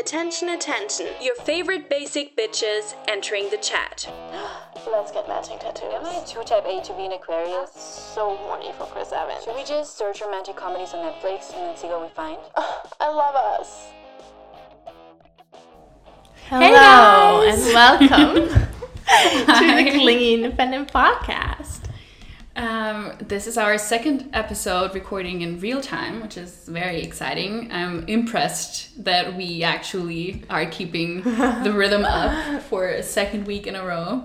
Attention, attention. Your favorite basic bitches entering the chat. Let's get matching tattoos. Am I too type A to be an Aquarius? So horny for Chris Evans. Should we just search romantic comedies on Netflix and then see what we find? I love us. Hello and welcome to the Clingy Independent Podcast. Um, this is our second episode recording in real time, which is very exciting. I'm impressed that we actually are keeping the rhythm up for a second week in a row.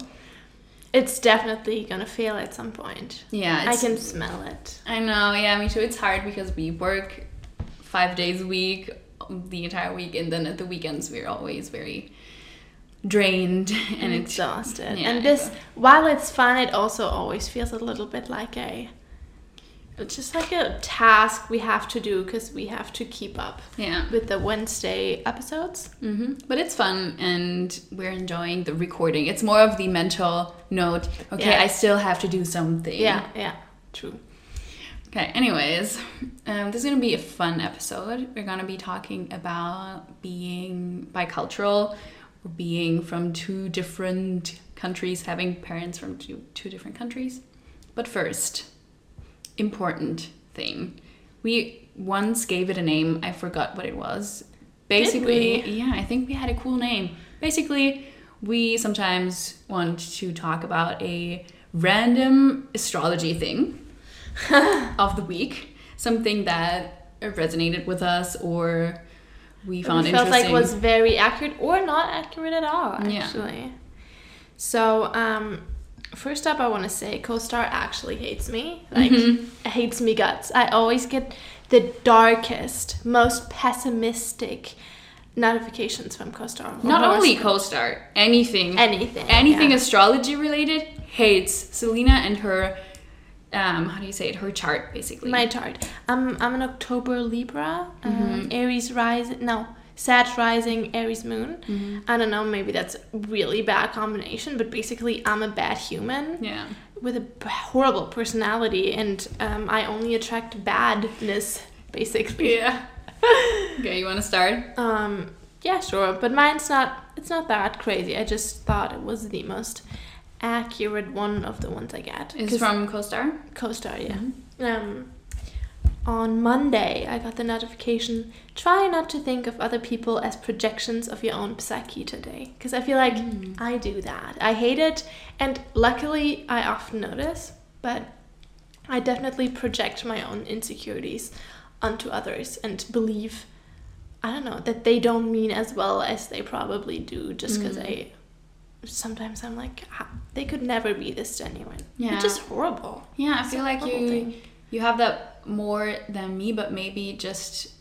It's definitely gonna fail at some point. Yeah, I can smell it. I know. Yeah, me too. It's hard because we work five days a week, the entire week, and then at the weekends we're always very drained and exhausted. Yeah, and this, while it's fun, it also always feels a little bit like a, it's just like a task we have to do because we have to keep up yeah. with the Wednesday episodes. hmm But it's fun and we're enjoying the recording. It's more of the mental note. Okay, Yeah. I still have to do something. Yeah, yeah, true. Okay, anyways, um, this is going to be a fun episode. We're going to be talking about being bicultural, being from two different countries, having parents from two, two different countries. But first, important thing. We once gave it a name, I forgot what it was. Basically, yeah, I think we had a cool name. Basically, we sometimes want to talk about a random astrology thing of the week, something that resonated with us or we found it felt like was very accurate or not accurate at all Yeah. actually so um first up i want to say co-star actually hates me like Mm-hmm. hates me guts i always get the darkest most pessimistic notifications from co-star Not only co-star, anything, anything anything yeah. astrology related hates Selena and her. Um, how do you say it? Her chart, basically. my chart i'm i'm an october libra um, Mm-hmm. aries rising no Sag rising, Aries moon. Mm-hmm. I don't know, maybe that's a really bad combination, but basically, I'm a bad human. yeah. with a horrible personality and um, I only attract badness basically. Yeah. okay, you want to start? Um, yeah, sure, but mine's not. It's not that crazy. I just thought it was the most accurate one of the ones I get. It's 'Cause from co-star. CoStar, yeah. Mm-hmm. Um, on Monday, I got the notification. Try not to think of other people as projections of your own psyche today, because I feel like mm. I do that. I hate it, and luckily, I often notice, but I definitely project my own insecurities onto others and believe, I don't know, that they don't mean as well as they probably do, just because mm. I. Sometimes I'm like, "Ah, they could never be this genuine. Yeah. Which is horrible. Yeah, I It's feel like you thing. you have that more than me, but maybe just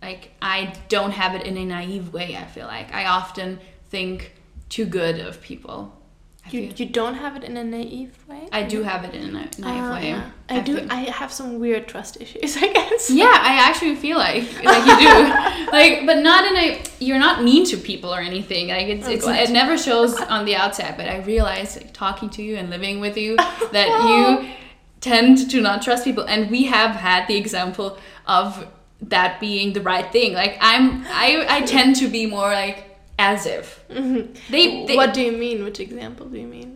like I don't have it in a naive way. I feel like I often think too good of people. I, You, you don't have it in a naive way? I do have it in a naive Ah, way. yeah. I, do. think- I have some weird trust issues, I guess. yeah, I actually feel like like you do, like, but not in a. You're not mean to people or anything. Like it's, it's it never shows on the outside. But I realize, like, talking to you and living with you, that you tend to not trust people, and we have had the example of that being the right thing. Like I'm, I, I tend to be more like as if they, they what do you mean? Which example do you mean?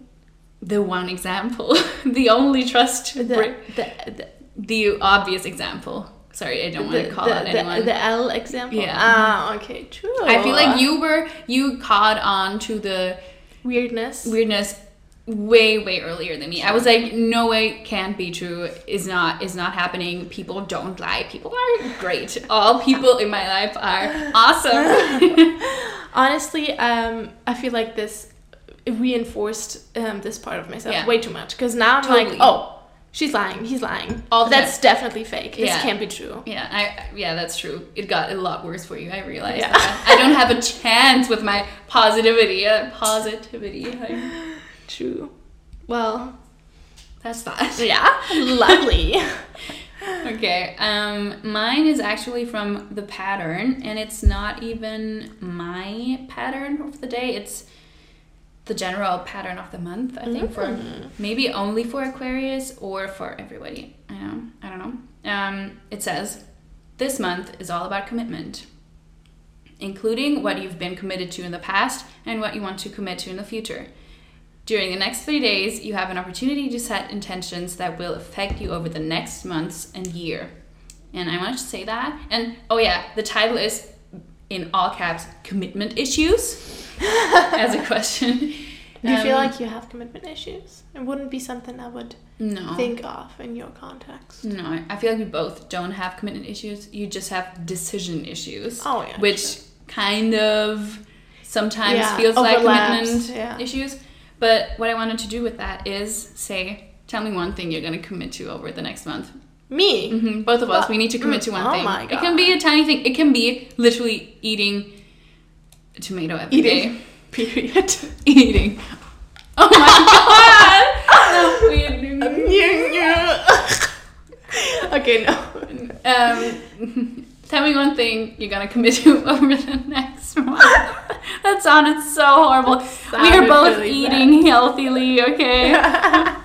the one example, the only trust, The, bri- the, the, the obvious example. Sorry, I don't want to call out anyone. the L example? Yeah. Ah, okay, true. I feel like you were you caught on to the Weirdness. weirdness way way earlier than me. I was like, no way, can't be true. Is not is not happening. People don't lie. People are great. All people in my life are awesome. Honestly, um, I feel like this reinforced um, this part of myself Yeah. way too much. Because now I'm Totally. like, oh, she's lying, he's lying. All That's definitely fake. This Yeah. can't be true. yeah, I yeah, that's true. It got a lot worse for you. I realized Yeah. I don't have a chance with my positivity. Uh, positivity. Like, True. Well, that's that. yeah, lovely. Okay, um, mine is actually from the pattern, and it's not even my pattern of the day. It's the general pattern of the month. I think for maybe only for Aquarius or for everybody. I know. I don't know. Um, it says this month is all about commitment. including what you've been committed to in the past and what you want to commit to in the future. During the next three days, you have an opportunity to set intentions that will affect you over the next months and year. And I wanted to say that. And oh, yeah, the title is in all caps commitment issues as a question. Do you feel Um, like you have commitment issues? It wouldn't be something I would no. think of in your context. No, I feel like we both don't have commitment issues. You just have decision issues. Oh, yeah, Which kind of sometimes Yeah, feels like commitment yeah. issues. But what I wanted to do with that is say, tell me one thing you're going to commit to over the next month. Me? hmm Both of us, we need to commit mm, to one oh thing. my It can be a tiny thing. It can be literally eating a tomato every day. Eating. Period. Eating. Oh my god! No, okay, no. Um, tell me one thing you're gonna commit to over the next. that sounded so horrible. we are both really eating healthily, okay?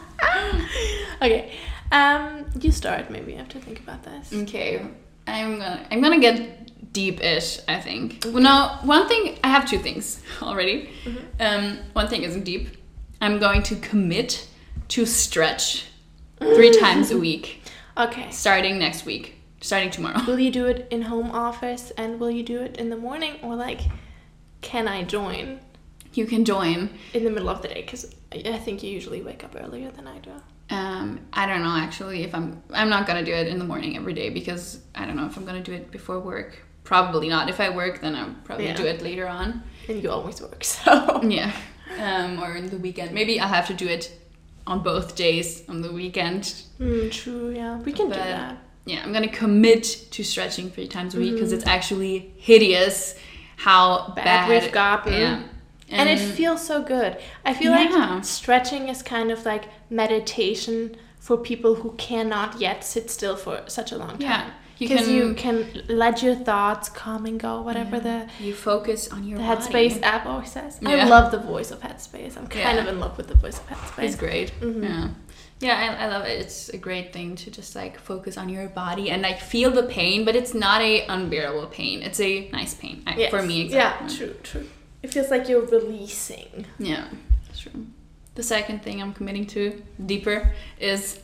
Okay. Um, you start. Maybe I have to think about this. okay, I'm gonna I'm gonna get deep-ish. I think. Well, no, one thing I have two things already. Um, one thing isn't deep. I'm going to commit to stretch three times a week, Okay. starting next week, starting tomorrow. Will you do it in home office and will you do it in the morning or like, can I join You can join. in the middle of the day? Because I think you usually wake up earlier than I do. Um, I don't know actually if I'm I'm not gonna do it in the morning every day because I don't know if I'm gonna do it before work. Probably not. If I work, then I'll probably Yeah. do it later on. And you always work, so. Yeah, um, or in the weekend. Maybe I'll have to do it on both days on the weekend. Mm, true, yeah. We can do that. Yeah, I'm gonna commit to stretching three times a week because it's actually hideous how Bad bad, we've gotten. Yeah, And, it feels so good. I feel Yeah. like stretching is kind of like meditation for people who cannot yet sit still for such a long time. Yeah, Because can- you can let your thoughts come and go, whatever the, you focus on your the body. Headspace app always says. I love the voice of Headspace. I'm kind Yeah. of in love with the voice of Headspace. It's great. Mhm. Yeah. Yeah, I, I love it. It's a great thing to just like focus on your body and like feel the pain, but it's not a unbearable pain. It's a nice pain I- for Yes. me. Yeah, true, true. It feels like you're releasing. Yeah, true. The second thing I'm committing to deeper is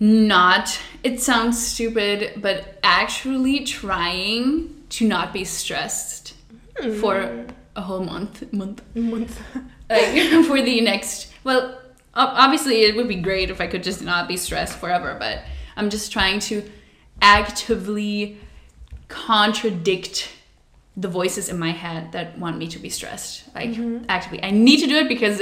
not. It sounds stupid, but actually trying to not be stressed for hmm. a whole month. Month. Month. like for the next well obviously it would be great if i could just not be stressed forever but i'm just trying to actively contradict the voices in my head that want me to be stressed. Like mm-hmm. actively. I need to do it because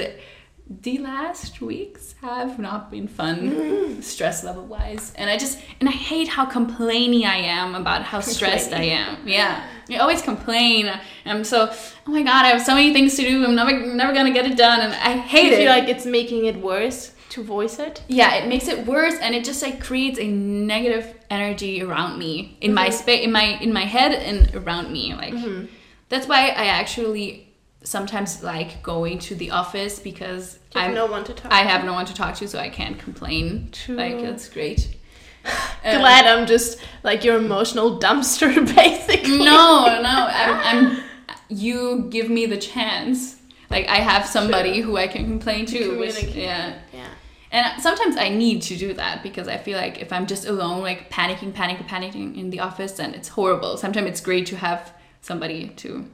the last weeks have not been fun mm. stress level wise and i just and i hate how complaining i am about how stressed i am. Yeah i always complain. I'm so oh my god i have so many things to do. I'm never never gonna get it done. And i hate you it feel like it's making it worse to voice it? yeah it makes it worse and it just like creates a negative energy around me in my mm-hmm. space in my in my head and around me like mm-hmm. that's why i actually sometimes like going to the office because You have no one to talk to. i to. have no one to talk to so i can't complain True. like it's great Um, Glad I'm just like your emotional dumpster, basically. no no I'm, I'm you give me the chance like i have somebody who i can complain to which, yeah Yeah. And sometimes I need to do that because I feel like if I'm just alone, like panicking, panicking, panicking in the office, then it's horrible. Sometimes it's great to have somebody to.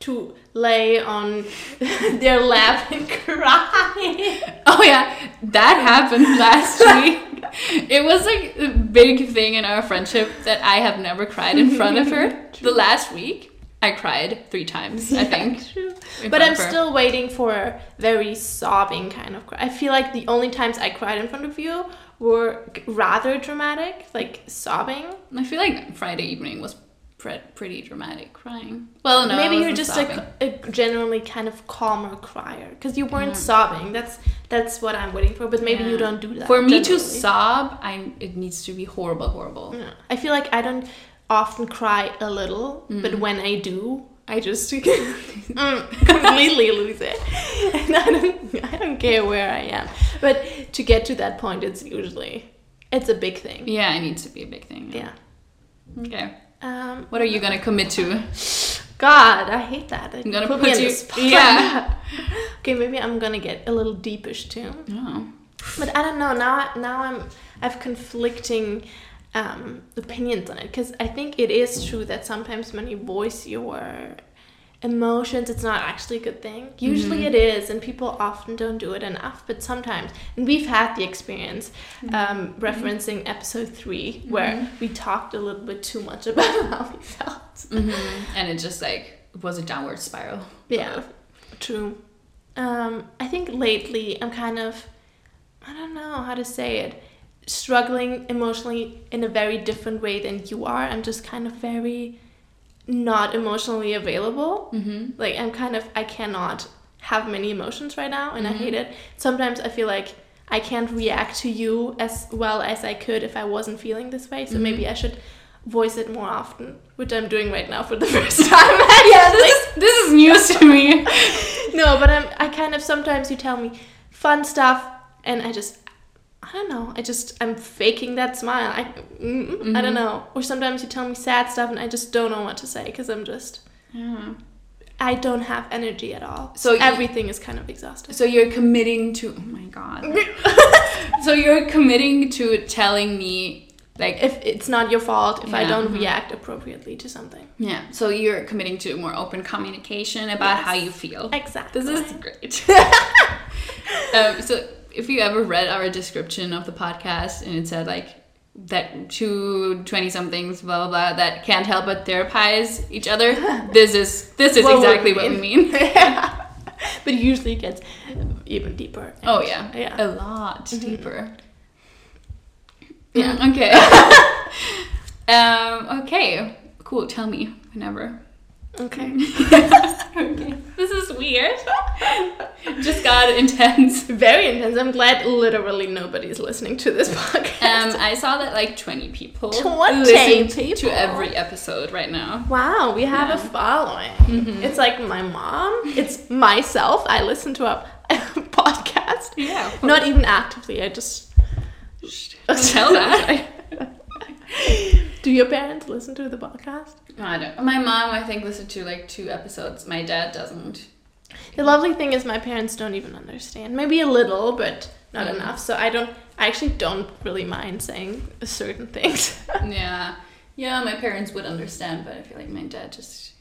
To lay on their lap and cry. Oh yeah, that happened last week. It was like a big thing in our friendship that I have never cried in front of her. the last week, I cried three times. I think. True. But I'm still waiting for a very sobbing kind of cry. I feel like the only times I cried in front of you were rather dramatic, like sobbing. I feel like Friday evening was pretty dramatic crying. Well, no, Maybe you're just a, a generally kind of calmer crier because you weren't sobbing. That's that's what I'm waiting for. But maybe you don't do that. For me to sob, I it needs to be horrible, horrible. Yeah. I feel like I don't often cry a little, Mm. but when I do, I just mm, completely lose it, and I don't, I don't care where I am. But to get to that point, it's usually it's a big thing. Yeah, it needs to be a big thing. Yeah. Okay. Um, What are you gonna commit to? God, I hate that. I'm gonna put put me on you- the spot. yeah. okay, maybe I'm gonna get a little deepish too. Oh. But I don't know. Now, now I'm I have conflicting um, opinions on it because I think it is true that sometimes when you voice your emotions, it's not actually a good thing. Mm-hmm. Usually it is, and people often don't do it enough. But sometimes, and we've had the experience mm-hmm. um, mm-hmm. referencing episode three where we talked a little bit too much about how we felt. And it just like was a downward spiral. Yeah, true. Um, I think lately I'm kind of, I don't know how to say it, struggling emotionally in a very different way than you are. I'm just kind of very not emotionally available. Mm-hmm. Like I'm kind of, I cannot have many emotions right now, and I hate it. Sometimes I feel like I can't react to you as well as I could if I wasn't feeling this way. So maybe I should voice it more often, which I'm doing right now for the first time. Yeah, this is this is news to me. No, but I'm I kind of sometimes you tell me fun stuff and I just I don't know. I just I'm faking that smile. I mm, I don't know. Or sometimes you tell me sad stuff and I just don't know what to say because I'm just I don't have energy at all. So you- everything is kind of exhausted. So you're committing to oh my god. so you're committing to telling me like If it's not your fault if I don't react appropriately to something. yeah. So you're committing to more open communication about how you feel. Exactly. This is great. um, so if you ever read our description of the podcast and it said like that two 20 somethings blah blah blah that can't help but therapize each other this is this is What we exactly what we mean? but usually it usually gets even deeper. oh yeah. Yeah. a lot deeper. Yeah. Mm, okay. Um okay. Cool. Tell me whenever Okay. okay this is weird just got intense Very intense. I'm glad literally nobody's listening to this podcast. Um, I saw that like 20 people 20 listen to every episode right now. Wow, we have a Yeah. following. It's like my mom, it's myself. I listen to a podcast. Yeah. Not even actively, I just. Don't tell that. Do your parents listen to the podcast? I don't. My mom, I think, listened to like two episodes. My dad doesn't. The lovely thing is, my parents don't even understand. Maybe a little, but not Mm. enough. So I don't. I actually don't really mind saying certain things. Yeah. Yeah, my parents would understand, but I feel like my dad just.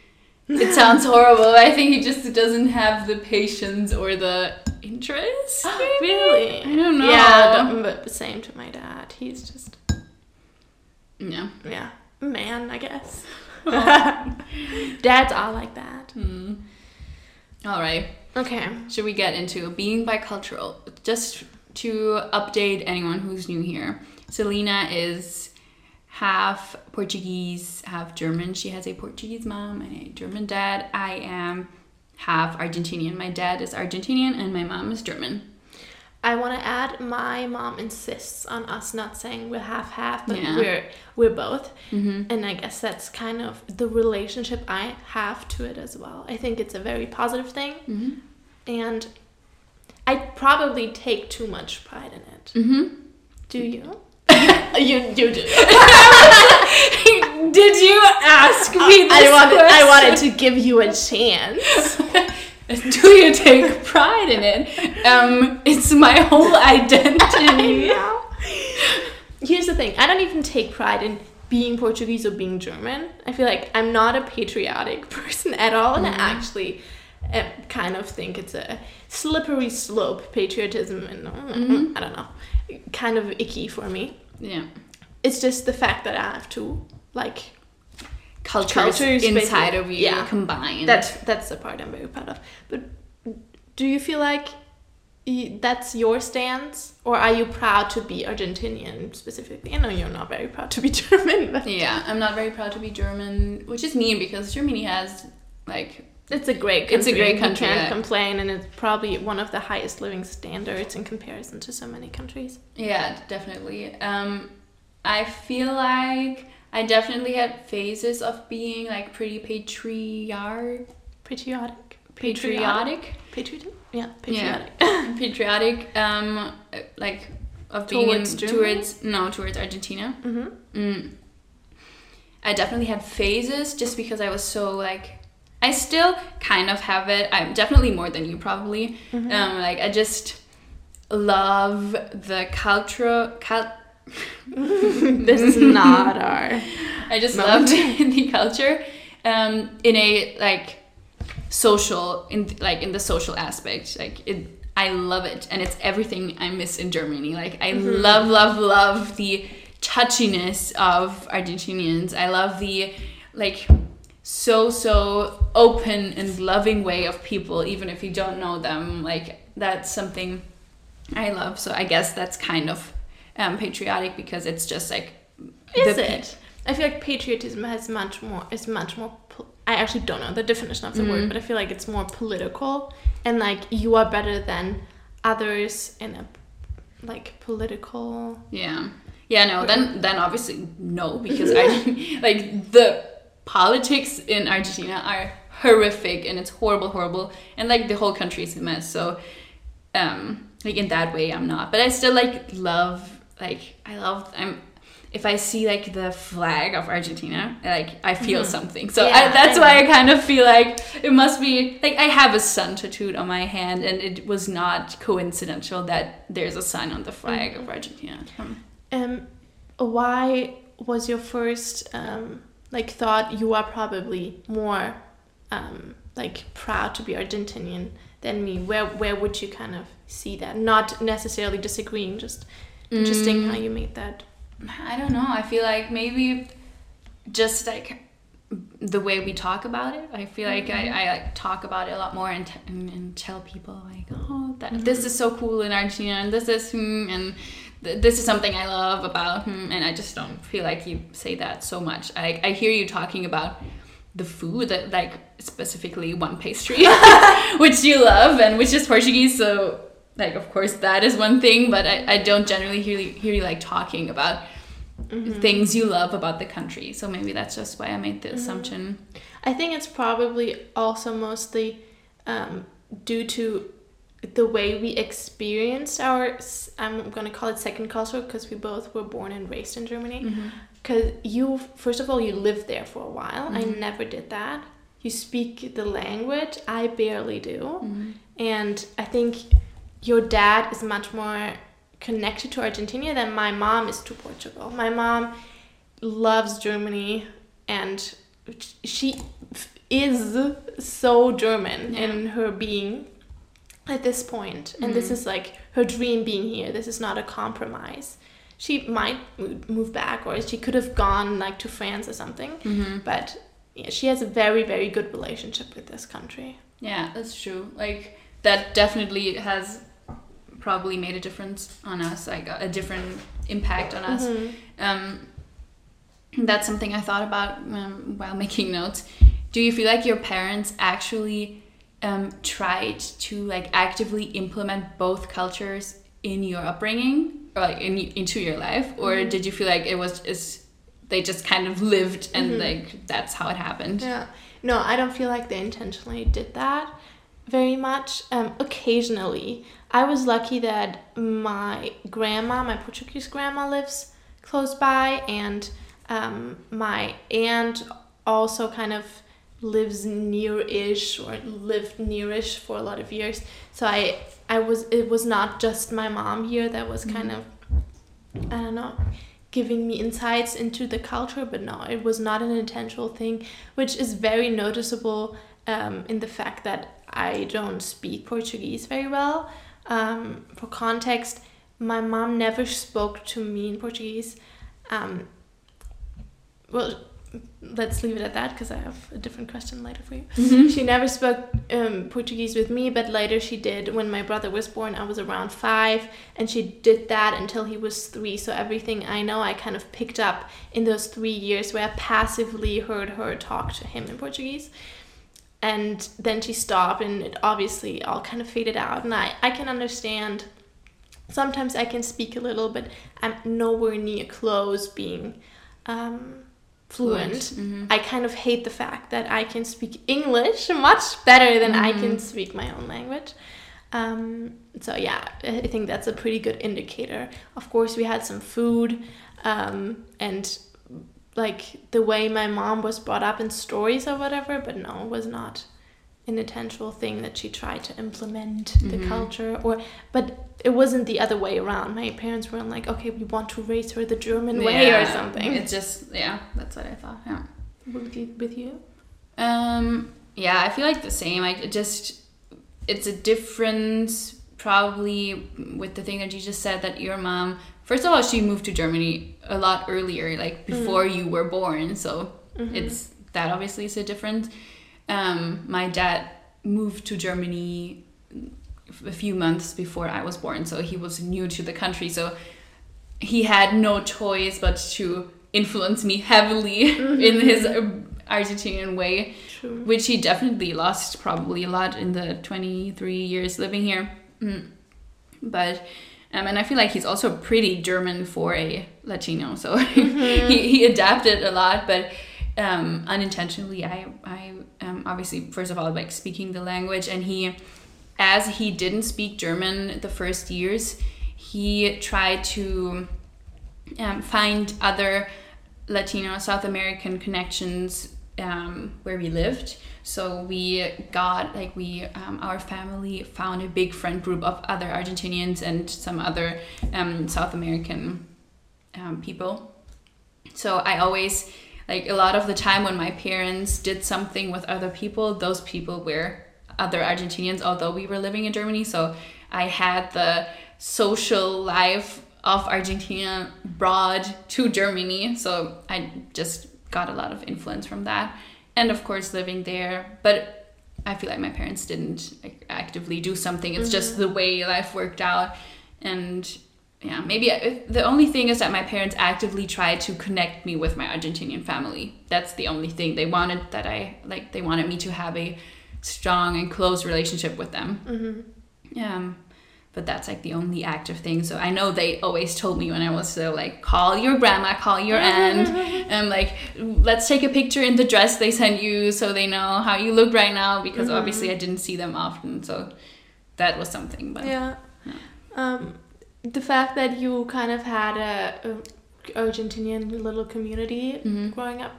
It sounds horrible. I think he just doesn't have the patience or the interest. maybe? really? I don't know. Yeah, don't- but same to my dad. He's just Yeah. yeah, man. I guess. Dads are like that. Hmm. All right. Okay. Should we get into being bicultural? Just to update anyone who's new here, Selena is half Portuguese, half German. She has a Portuguese mom and a German dad. I am half Argentinian. My dad is Argentinian and my mom is German. I want to add. My mom insists on us not saying we're half half, but Yeah. we're we're both. And I guess that's kind of the relationship I have to it as well. I think it's a very positive thing, and I probably take too much pride in it. Mm-hmm. Do you? you you do. Did you ask me this I wanted I wanted to give you a chance. Do you take pride in it? Um, it's my whole identity. Here's the thing I don't even take pride in being Portuguese or being German. I feel like I'm not a patriotic person at all, and I actually uh, kind of think it's a slippery slope, patriotism, and uh, I don't know, kind of icky for me. Yeah. It's just the fact that I have to, like, Cultures, Cultures, inside basically. of you Yeah. combined. that's that's the part I'm very proud of. But do you feel like that's your stance, or are you proud to be Argentinian specifically? I know you're not very proud to be German, Yeah, I'm not very proud to be German, which is mean because Germany has like it's a great country. It's a great country. You can't yeah. complain, and it's probably one of the highest living standards in comparison to so many countries. yeah, definitely. Um, I feel like I definitely had phases of being like pretty patriarch, Patriotic. patriotic, Patriotic. Yeah, Yeah. patriotic. patriotic. Um, like of being Towards in, Germany? towards no towards Argentina. hmm Mm. I definitely had phases just because I was so like I still kind of have it. I'm definitely more than you probably. Um, like I just love the culture. Cul- This is not our. I just love the culture um, in a like social in like in the social aspect. Like it, I love it, and it's everything I miss in Germany. Like I love, love, love the touchiness of Argentinians. I love the like so so open and loving way of people, even if you don't know them. Like that's something I love. So I guess that's kind of um, patriotic because it's just like Is it? I feel like patriotism has much more. Is much more. po- I actually don't know the definition of the word, but I feel like it's more political and like you are better than others in a like political. Yeah. Yeah, no, then then obviously no, because I like the politics in Argentina are horrific and it's horrible, horrible. And like the whole country is a mess. So um like in that way I'm not. But I still like love like I love I'm if I see like the flag of Argentina, like I feel something. So Yeah, I, that's I why I kind of feel like it must be like I have a sun tattooed on my hand, and it was not coincidental that there's a sun on the flag of Argentina. Um, Um, why was your first um like thought you are probably more um like proud to be Argentinian than me? Where where would you kind of see that? Not necessarily disagreeing, just interesting how you made that. I don't know. I feel like maybe just like the way we talk about it. I feel like I, I like talk about it a lot more and, t- and, tell people like, oh, that this is so cool in Argentina, and this is hmm, and th- this is something I love about, hmm, and I just don't feel like you say that so much. I I hear you talking about the food that like specifically one pastry which you love and which is portuguese so like of course that is one thing but i, I don't generally hear you, hear you like talking about mm-hmm. things you love about the country so maybe that's just why i made the mm-hmm. assumption I think it's probably also mostly um, due to the way we experienced our, i'm going to call it second culture because we both were born and raised in Germany. Mm-hmm. Because you, first of all, you lived there for a while. I never did that. You speak the language, I barely do. And I think your dad is much more connected to Argentina than my mom is to Portugal. My mom loves Germany and she is so German in her being at this point. and this mm-hmm. is like her dream being here. This is not a compromise. She might move back or she could have gone like to France or something. Mm-hmm. But yeah, she has a very very good relationship with this country. Yeah that's true. Like that definitely has probably made a difference on us like a, a different impact on us. Um, that's something i thought about um, while making notes. Do you feel like your parents actually um, tried to like actively implement both cultures in your upbringing or like in, into your life? Or did you feel like it was is they just kind of lived and like that's how it happened? Yeah. No, I don't feel like they intentionally did that very much. Um, occasionally, I was lucky that my grandma, my Portuguese grandma, lives close by, and um, my aunt also kind of lives near-ish or lived near-ish for a lot of years. So I, I was. It was not just my mom here that was kind of I don't know, giving me insights into the culture, but no, it was not an intentional thing, which is very noticeable um, in the fact that I don't speak Portuguese very well. Um, for context, my mom never spoke to me in Portuguese. Um, well, let's leave it at that because I have a different question later for you. She never spoke um, Portuguese with me, but later she did. When my brother was born, I was around five, and she did that until he was three. So everything I know, I kind of picked up in those three years where I passively heard her talk to him in Portuguese. And then she stopped, and it obviously all kind of faded out. And I, I can understand. Sometimes I can speak a little, but I'm nowhere near close being um, fluent. I kind of hate the fact that I can speak English much better than I can speak my own language. Um, so yeah, I I think that's a pretty good indicator. Of course, we had some food, um, and like the way my mom was brought up in stories or whatever, but no, it was not an intentional thing that she tried to implement the culture or but it wasn't the other way around. My parents weren't like, okay, we want to raise her the German way or something. It's just yeah, that's what I thought. Yeah. with you, with you? Um, yeah, I feel like the same. I it just it's a difference probably with the thing that you just said that your mom first of all she moved to Germany a lot earlier, like before you were born. So it's that obviously is a difference. Um, my dad moved to Germany a few months before I was born, so he was new to the country. So he had no choice but to influence me heavily in his uh, Argentinian way, True. which he definitely lost probably a lot in the 23 years living here. Mm. But um, and I feel like he's also pretty German for a Latino, so he, he adapted a lot, but um, unintentionally. I I um, obviously first of all like speaking the language, and he as he didn't speak German the first years, he tried to um, find other Latino South American connections um, where we lived. So we got like we um, our family found a big friend group of other Argentinians and some other um, South American um, people. So I always like a lot of the time when my parents did something with other people, those people were other Argentinians, although we were living in Germany. So I had the social life of Argentina brought to Germany. So I just got a lot of influence from that. And of course, living there. But I feel like my parents didn't like, actively do something. It's just the way life worked out. And yeah, maybe I, the only thing is that my parents actively tried to connect me with my Argentinian family. That's the only thing they wanted that I like. They wanted me to have a strong and close relationship with them. Mm-hmm. Um, but that's like the only active thing. So I know they always told me when I was so like, call your grandma, call your aunt, and like, let's take a picture in the dress they sent you so they know how you look right now because obviously I didn't see them often. So that was something. But Yeah. Um, the fact that you kind of had a, a Argentinian little community growing up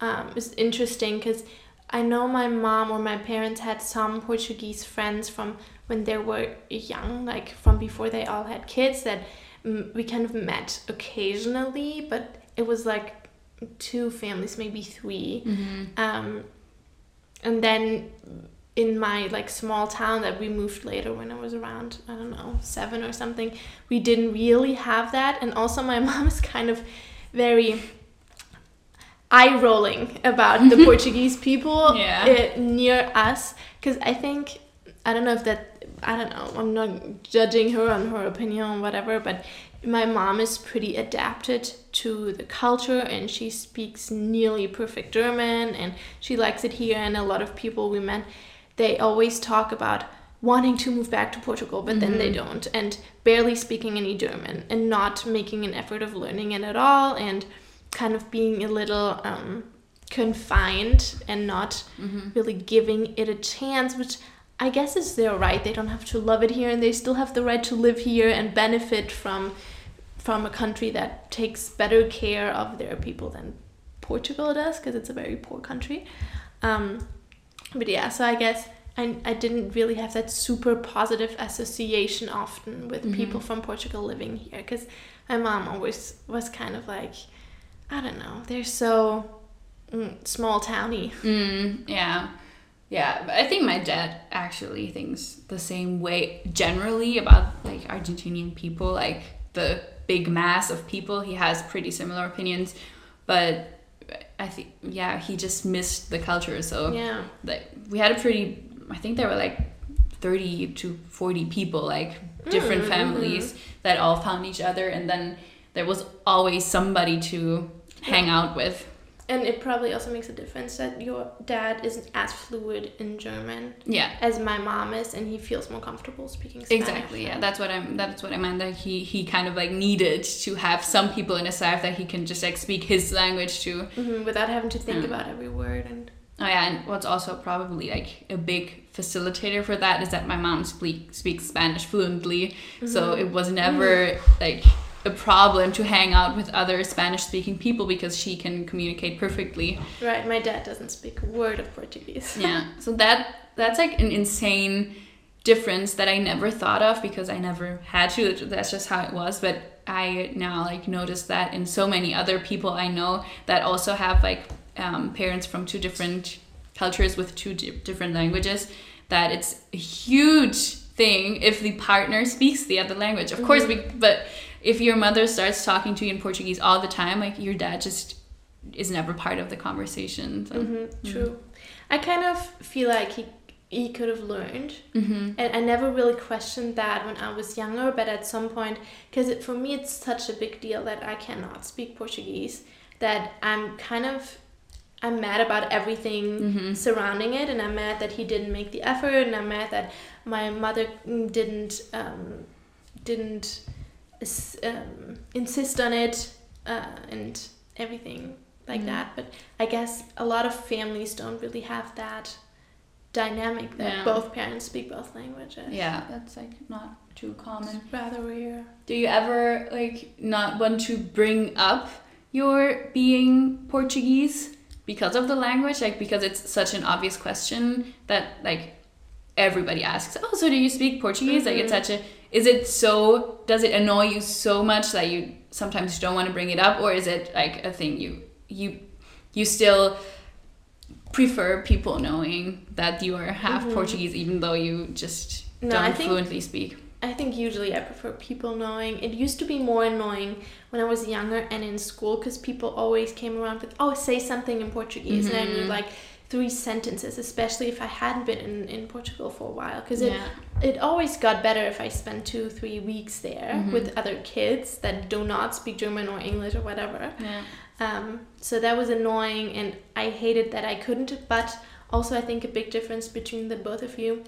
um, is interesting because I know my mom or my parents had some Portuguese friends from when they were young, like from before they all had kids, that mm, we kind of met occasionally, but it was like two families, maybe 3 Um, and then in my like small town that we moved later when I was around I don't know seven or something, we didn't really have that, and also my mom is kind of very eye rolling about the Portuguese people Yeah. uh, near us. Because I think I don't know if that I don't know I'm not judging her on her opinion or whatever, but my mom is pretty adapted to the culture and she speaks nearly perfect German and she likes it here and a lot of people we met they always talk about wanting to move back to Portugal but then they don't and barely speaking any German and not making an effort of learning it at all and kind of being a little um, confined and not really giving it a chance which I guess is their right they don't have to love it here and they still have the right to live here and benefit from from a country that takes better care of their people than Portugal does because it's a very poor country. Um, but yeah, so I guess I, I didn't really have that super positive association often with people from Portugal living here because my mom always was kind of like, I don't know, they're so mm, small towny. Mm, yeah. Yeah, but I think my dad actually thinks the same way generally about like Argentinian people, like the big mass of people. He has pretty similar opinions, but I think yeah, he just missed the culture. So Yeah. like we had a pretty I think there were like 30 to 40 people like different Mm, families that all found each other and then there was always somebody to hang out with. And it probably also makes a difference that your dad isn't as fluid in German Yeah. as my mom is, and he feels more comfortable speaking Spanish. Exactly. Yeah, that's what I'm. That's what I meant. That he he kind of like needed to have some people in his life that he can just like speak his language to. hmm without having to think about every word and Oh yeah, and what's also probably like a big facilitator for that is that my mom speak speaks Spanish fluently, so it was never like a problem to hang out with other Spanish speaking people because she can communicate perfectly. Right, my dad doesn't speak a word of Portuguese. Yeah. So that that's like an insane difference that I never thought of because I never had to. That's just how it was. But I now like notice that in so many other people I know that also have like um, parents from two different cultures with two di- different languages that it's a huge thing if the partner speaks the other language. Of course, we, but if your mother starts talking to you in Portuguese all the time, like your dad just is never part of the conversation. So. Mm-hmm, true. I kind of feel like he he could have learned, Mm-hmm. and I never really questioned that when I was younger. But at some point, because for me it's such a big deal that I cannot speak Portuguese, that I'm kind of I'm mad about everything surrounding it, and I'm mad that he didn't make the effort, and I'm mad that my mother didn't um, didn't um, insist on it, uh, and everything like that. But I guess a lot of families don't really have that dynamic that Yeah. both parents speak both languages. Yeah, that's like not too common. Rather rare. Do you ever like not want to bring up your being Portuguese because of the language? Like because it's such an obvious question that like everybody asks. Oh, so do you speak Portuguese? Like it's such a is it so does it annoy you so much that you sometimes don't want to bring it up or is it like a thing you you you still prefer people knowing that you are half mm-hmm. Portuguese even though you just No, don't think- fluently speak? I think usually I prefer people knowing. It used to be more annoying when I was younger and in school because people always came around with, oh, say something in Portuguese. And I knew mm-hmm. like three sentences, especially if I hadn't been in, in Portugal for a while. Because it, Yeah. it always got better if I spent two, three weeks there Mm-hmm. with other kids that do not speak German or English or whatever. Yeah. Um, so that was annoying, and I hated that I couldn't. But also, I think a big difference between the both of you.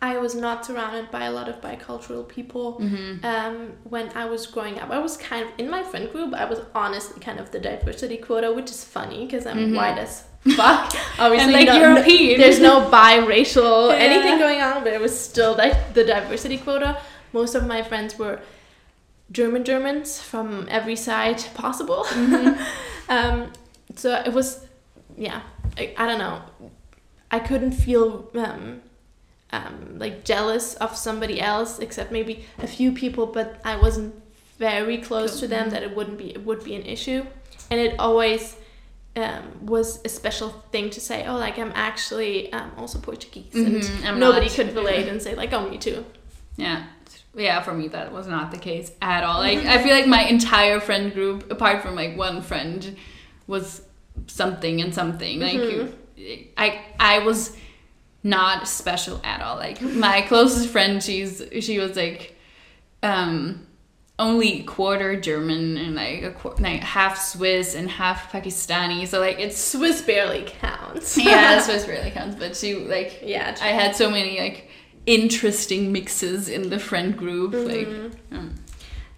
I was not surrounded by a lot of bicultural people Mm-hmm. um, when I was growing up. I was kind of in my friend group. I was honestly kind of the diversity quota, which is funny because I'm white as fuck. Obviously, like no- no- there's no biracial Yeah. anything going on, but it was still like the diversity quota. Most of my friends were German Germans from every side possible. um, so it was, yeah, I, I don't know. I couldn't feel um, um, like jealous of somebody else, except maybe a few people, but I wasn't very close to them that it wouldn't be it would be an issue, and it always um, was a special thing to say. Oh, like I'm actually um, also Portuguese, Mhm, and I'm nobody not. could relate and say like, oh, me too. Yeah. Yeah, for me that was not the case at all. Like I feel like my entire friend group, apart from like one friend, was something and something. Like you- I I was not special at all. Like my closest friend, she's she was like um only quarter German and like a qu- like half Swiss and half Pakistani. So like it's Swiss barely counts. yeah, Swiss barely counts, but she like yeah. I had so many like interesting mixes in the friend group. Like, um,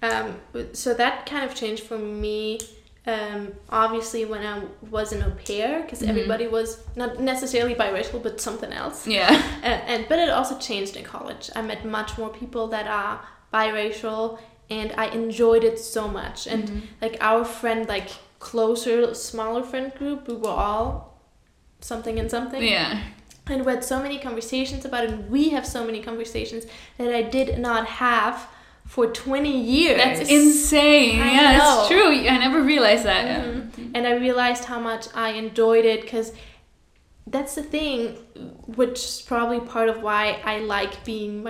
Um, so that kind of changed for me. Um, obviously, when I was an au pair, because everybody was not necessarily biracial, but something else. yeah, and but it also changed in college. I met much more people that are biracial, and I enjoyed it so much. And like our friend, like closer, smaller friend group, we were all something and something. yeah, And we had so many conversations about it, and we have so many conversations that I did not have for 20 years. that's insane. I yeah, know. it's true. I never realized that. yeah. Mhm. And I realized how much I enjoyed it because that's the thing, which is probably part of why I like being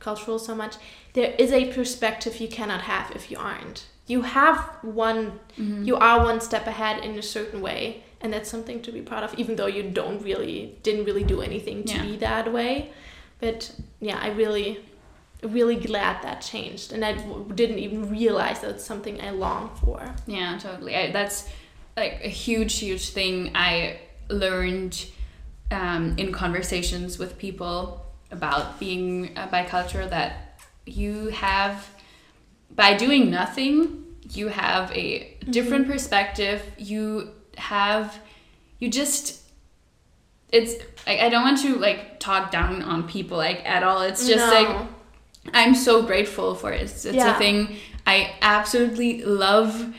bicultural so much. There is a perspective you cannot have if you aren't. You have one, Mm-hmm. you are one step ahead in a certain way, and that's something to be proud of, even though you don't really, didn't really do anything to Yeah. be that way. But yeah, I really, really glad that changed, and I w- didn't even realize that it's something I long for. Yeah, totally. I, that's like a huge, huge thing I learned um, in conversations with people about being uh, bicultural that you have, by doing nothing, you have a different perspective. You have, you just, it's, like, I don't want to like talk down on people like at all. It's just No. like, I'm so grateful for it. It's, it's Yeah. a thing I absolutely love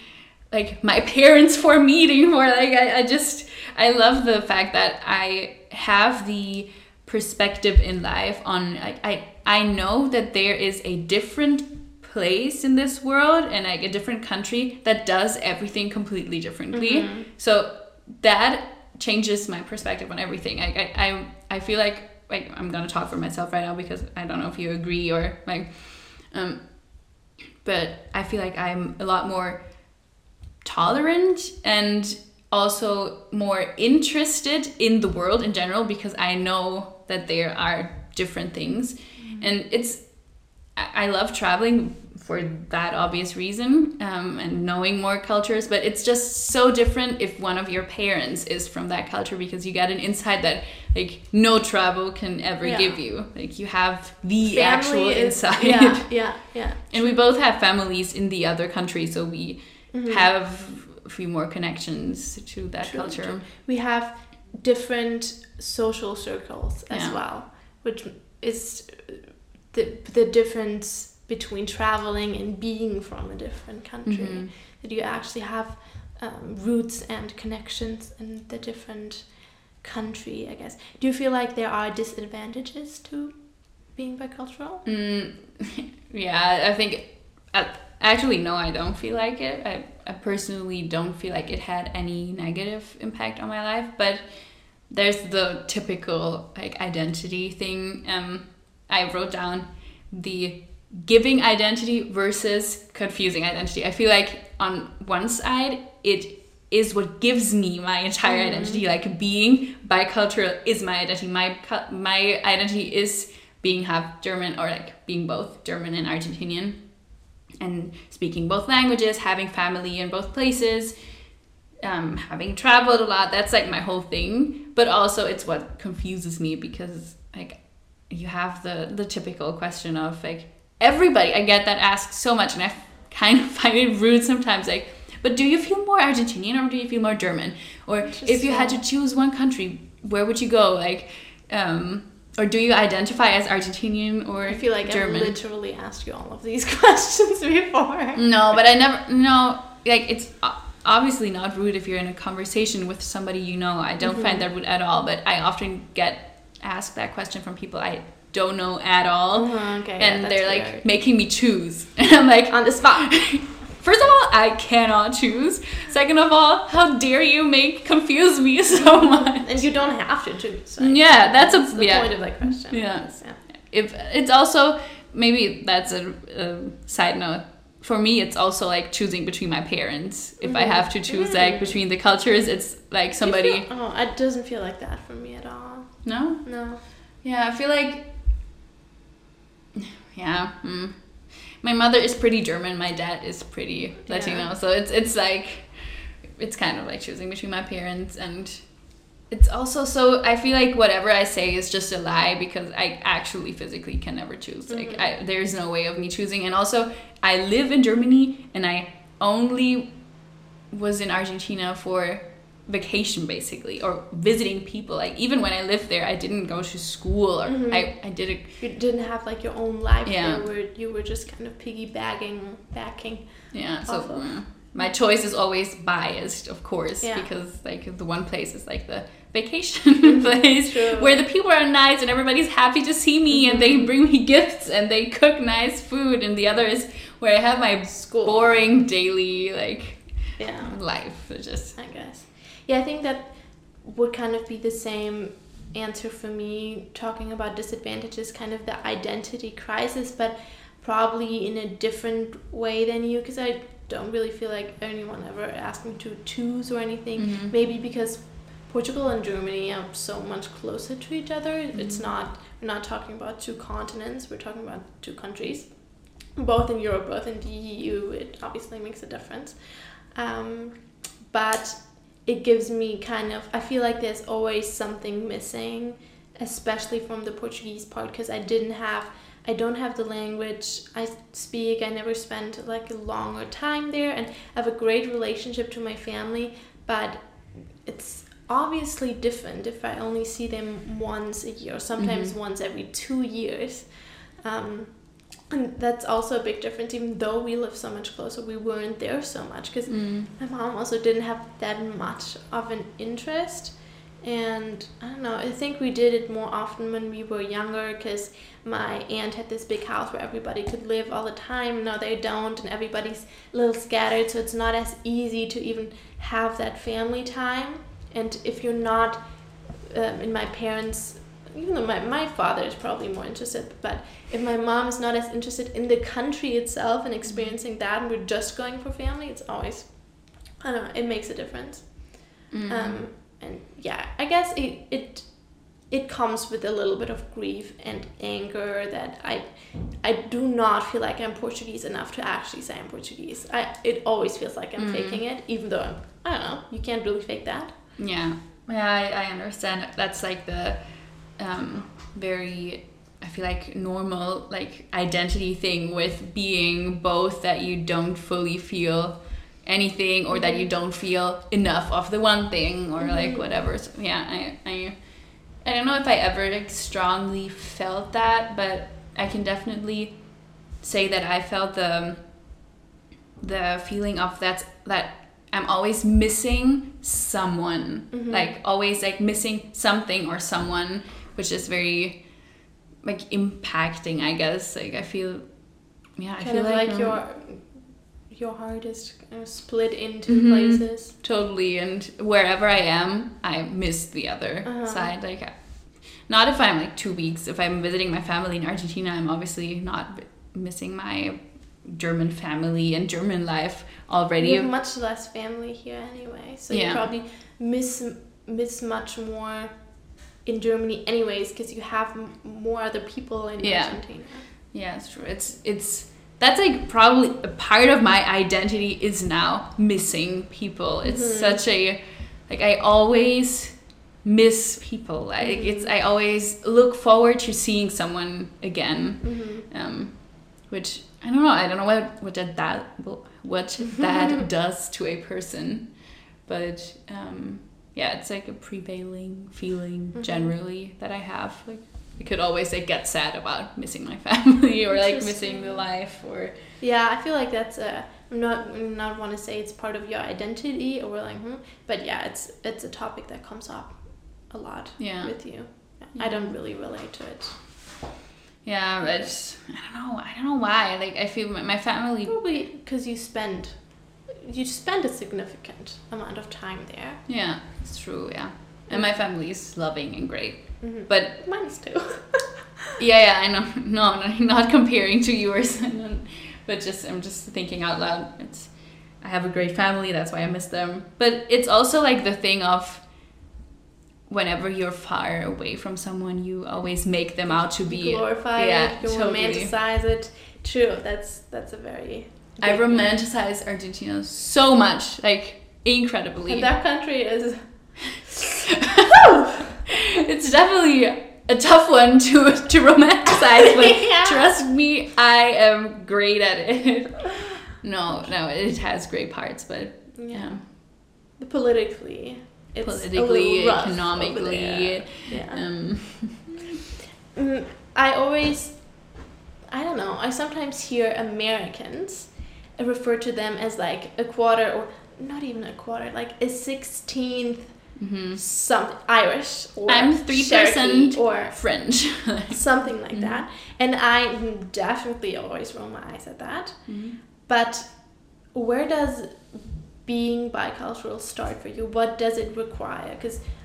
like my parents for meeting for like I, I just I love the fact that I have the perspective in life on like I I know that there is a different place in this world and like a different country that does everything completely differently. So that changes my perspective on everything. I I I, I feel like like I'm gonna talk for myself right now because I don't know if you agree or like um but I feel like I'm a lot more tolerant and also more interested in the world in general because I know that there are different things and it's I love traveling for that obvious reason um, and knowing more cultures but it's just so different if one of your parents is from that culture because you get an insight that like no travel can ever Yeah. give you like you have the actual Family is- insight Yeah, yeah, yeah. and we both have families in the other country, so we Mm-hmm. have a few more connections to that True, culture. true. We have different social circles as Yeah. well, which is the the difference between traveling and being from a different country. Mhm. That you actually have um, roots and connections in the different country. I guess. Do you feel like there are disadvantages to being bicultural? Mm, yeah, I think. Uh, actually, no, I don't feel like it. I, I personally don't feel like it had any negative impact on my life, but there's the typical like identity thing. Um, I wrote down the giving identity versus confusing identity. I feel like on one side it is what gives me my entire identity. Like being bicultural is my identity. My my identity is being half German or like being both German and Argentinian and speaking both languages, having family in both places, um, having traveled a lot. That's like my whole thing. But also, it's what confuses me because like you have the the typical question of like everybody. I get that asked so much, and I kind of find it rude sometimes. Like, but do you feel more Argentinian or do you feel more German? Or if you had to choose one country, where would you go? Like. Um, or do you identify as Argentinian or I feel like German? I literally asked you all of these questions before. No, but I never. No, like it's obviously not rude if you're in a conversation with somebody you know. I don't Mm-hmm. find that rude at all. But I often get asked that question from people I don't know at all, Uh-huh, okay, and that's they're like weird. making me choose, and I'm like, On the spot. First of all, I cannot choose. Second of all, how dare you make confuse me so much? And you don't have to choose. right? Yeah, that's a the yeah. point of that question. Yeah. Yeah. if it's also maybe that's a, a side note for me it's also like choosing between my parents if i have to choose like between the cultures it's like Mm-hmm. Somebody feel- oh, it doesn't feel like that for me at all. no No. yeah i feel like yeah mm. My mother is pretty german my dad is pretty latino Yeah. so it's it's like it's kind of like choosing between my parents and it's also so i feel like whatever i say is just a lie because i actually physically can never choose like mm-hmm. I, there's no way of me choosing and also i live in germany and i only was in argentina for vacation basically or visiting people like even when i lived there i didn't go to school or I, I did a You didn't have like your own life Yeah. there where you were just kind of piggybacking backing. Yeah, so uh, my choice is always biased, of course, Yeah. because like the one place is like the vacation place True. where the people are nice and everybody's happy to see me and Mm-hmm. they bring me gifts and they cook nice food, and the other is where I have my School. boring daily like Yeah. life. Just I guess. Yeah, I think that would kind of be the same answer for me talking about disadvantages, kind of the identity crisis, but probably in a different way than you because I don't really feel like anyone ever asked me to choose or anything. Maybe because Portugal and Germany are so much closer to each other. It's not we're not talking about two continents, we're talking about two countries. Both in Europe, both in the EU, it obviously makes a difference. Um, but it gives me kind of I feel like there's always something missing, especially from the Portuguese part because I didn't have I don't have the language I speak. I never spent like a longer time there, and I have a great relationship to my family, but it's obviously different if I only see them once a year, sometimes once every two years. Um, And that's also a big difference. Even though we live so much closer, we weren't there so much because Mm. my mom also didn't have that much of an interest. And I don't know, I think we did it more often when we were younger because my aunt had this big house where everybody could live all the time. Now they don't, and everybody's a little scattered, so it's not as easy to even have that family time. And if you're not um, in my parents' even though my, my father is probably more interested, but if my mom is not as interested in the country itself and experiencing that, and we're just going for family, it's always, I don't know, it makes a difference. Mm. Um, and yeah, I guess it, it it comes with a little bit of grief and anger that I I do not feel like I'm Portuguese enough to actually say I'm Portuguese. I it always feels like I'm faking it, even though I'm, I don't know, you can't really fake that. Yeah, yeah, I, I understand. That's like the um, very, I feel like normal like identity thing with being both that you don't fully feel anything or that you mm-hmm. don't feel enough of the one thing or like mm-hmm. whatever. So, yeah, I, I, I don't know if I ever like strongly felt that, but I can definitely say that I felt the the feeling of that that I'm always missing someone, mm-hmm. like always like missing something or someone, which is very like impacting. I guess like I feel, yeah, I kind feel of like, um, your your heart is split into Mhm. places. totally and wherever i am i miss the other Uh-huh. side like not if i'm like two weeks if i'm visiting my family in argentina i'm obviously not missing my german family and german life already You have much less family here anyway, so Yeah. you probably miss miss much more in Germany anyways because you have m- more other people in Yeah. Argentina. yeah it's true it's it's that's like probably a part of my identity is now missing people it's Mm-hmm. such a like i always miss people like Mm-hmm. it's i always look forward to seeing someone again Mm-hmm. um, which I don't know. I don't know what what that, what that does to a person, but um, yeah, it's like a prevailing feeling Mm-hmm. generally that I have. Like I could always like get sad about missing my family or like missing the life or Yeah, I feel like that's a. I'm not I'm not want to say it's part of your identity or like, hmm, but yeah, it's it's a topic that comes up a lot Yeah. with you. I don't really relate to it. yeah. But I don't know. I don't know why. Like I feel my, my family. Probably because you spend you spend a significant amount of time there. Yeah, it's true. Yeah, and my family is loving and great. Mhm. But mine's too. Yeah, yeah, I know. No, no, not comparing to yours, but just I'm just thinking out loud. It's I have a great family, that's why I miss them. But it's also like the thing of whenever you're far away from someone, you always make them out to be glorify yeah, it, you totally. romanticize it. True, that's that's a very. I romanticize Argentina so much, like incredibly. And that country is. it's definitely a tough one to to romanticize, but Yeah. trust me, I am great at it. No, no, it has great parts, but yeah, politically, it's a politically, little rough over economically, there. Yeah. um, Mm, I always, I don't know. I sometimes hear Americans refer to them as like a quarter or not even a quarter, like a sixteenth something Irish or mm-hmm. I'm three percent or French. something like Mm-hmm. that. And I definitely always roll my eyes at that. Mm-hmm. But where does being bicultural start for you? What does it require? Because Mm-hmm.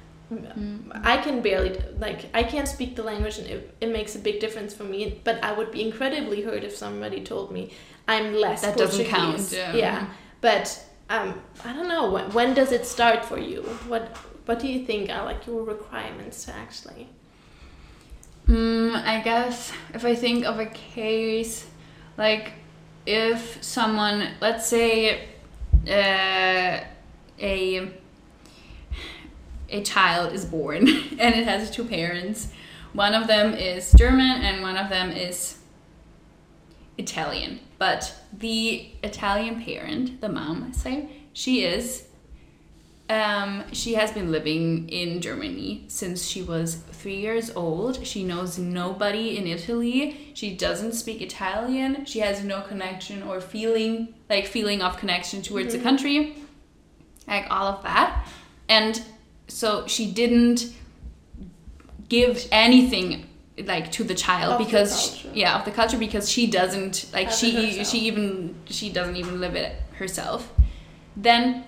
I can barely like I can't speak the language and it, it makes a big difference for me. But I would be incredibly hurt if somebody told me I'm less. That doesn't Portuguese. count, yeah. but um, I don't know when, when does it start for you? What what do you think are like your requirements to actually? Mm, I guess if I think of a case, like if someone, let's say, uh, a a child is born and it has two parents. One of them is German and one of them is Italian. But the Italian parent, the mom, say, she is Um, she has been living in Germany since she was three years old. She knows nobody in Italy. She doesn't speak Italian. She has no connection or feeling, like feeling of connection towards the country, like all of that. And so she didn't give anything like to the child Of the because she- yeah of the culture because she doesn't like she she even she doesn't even live it herself then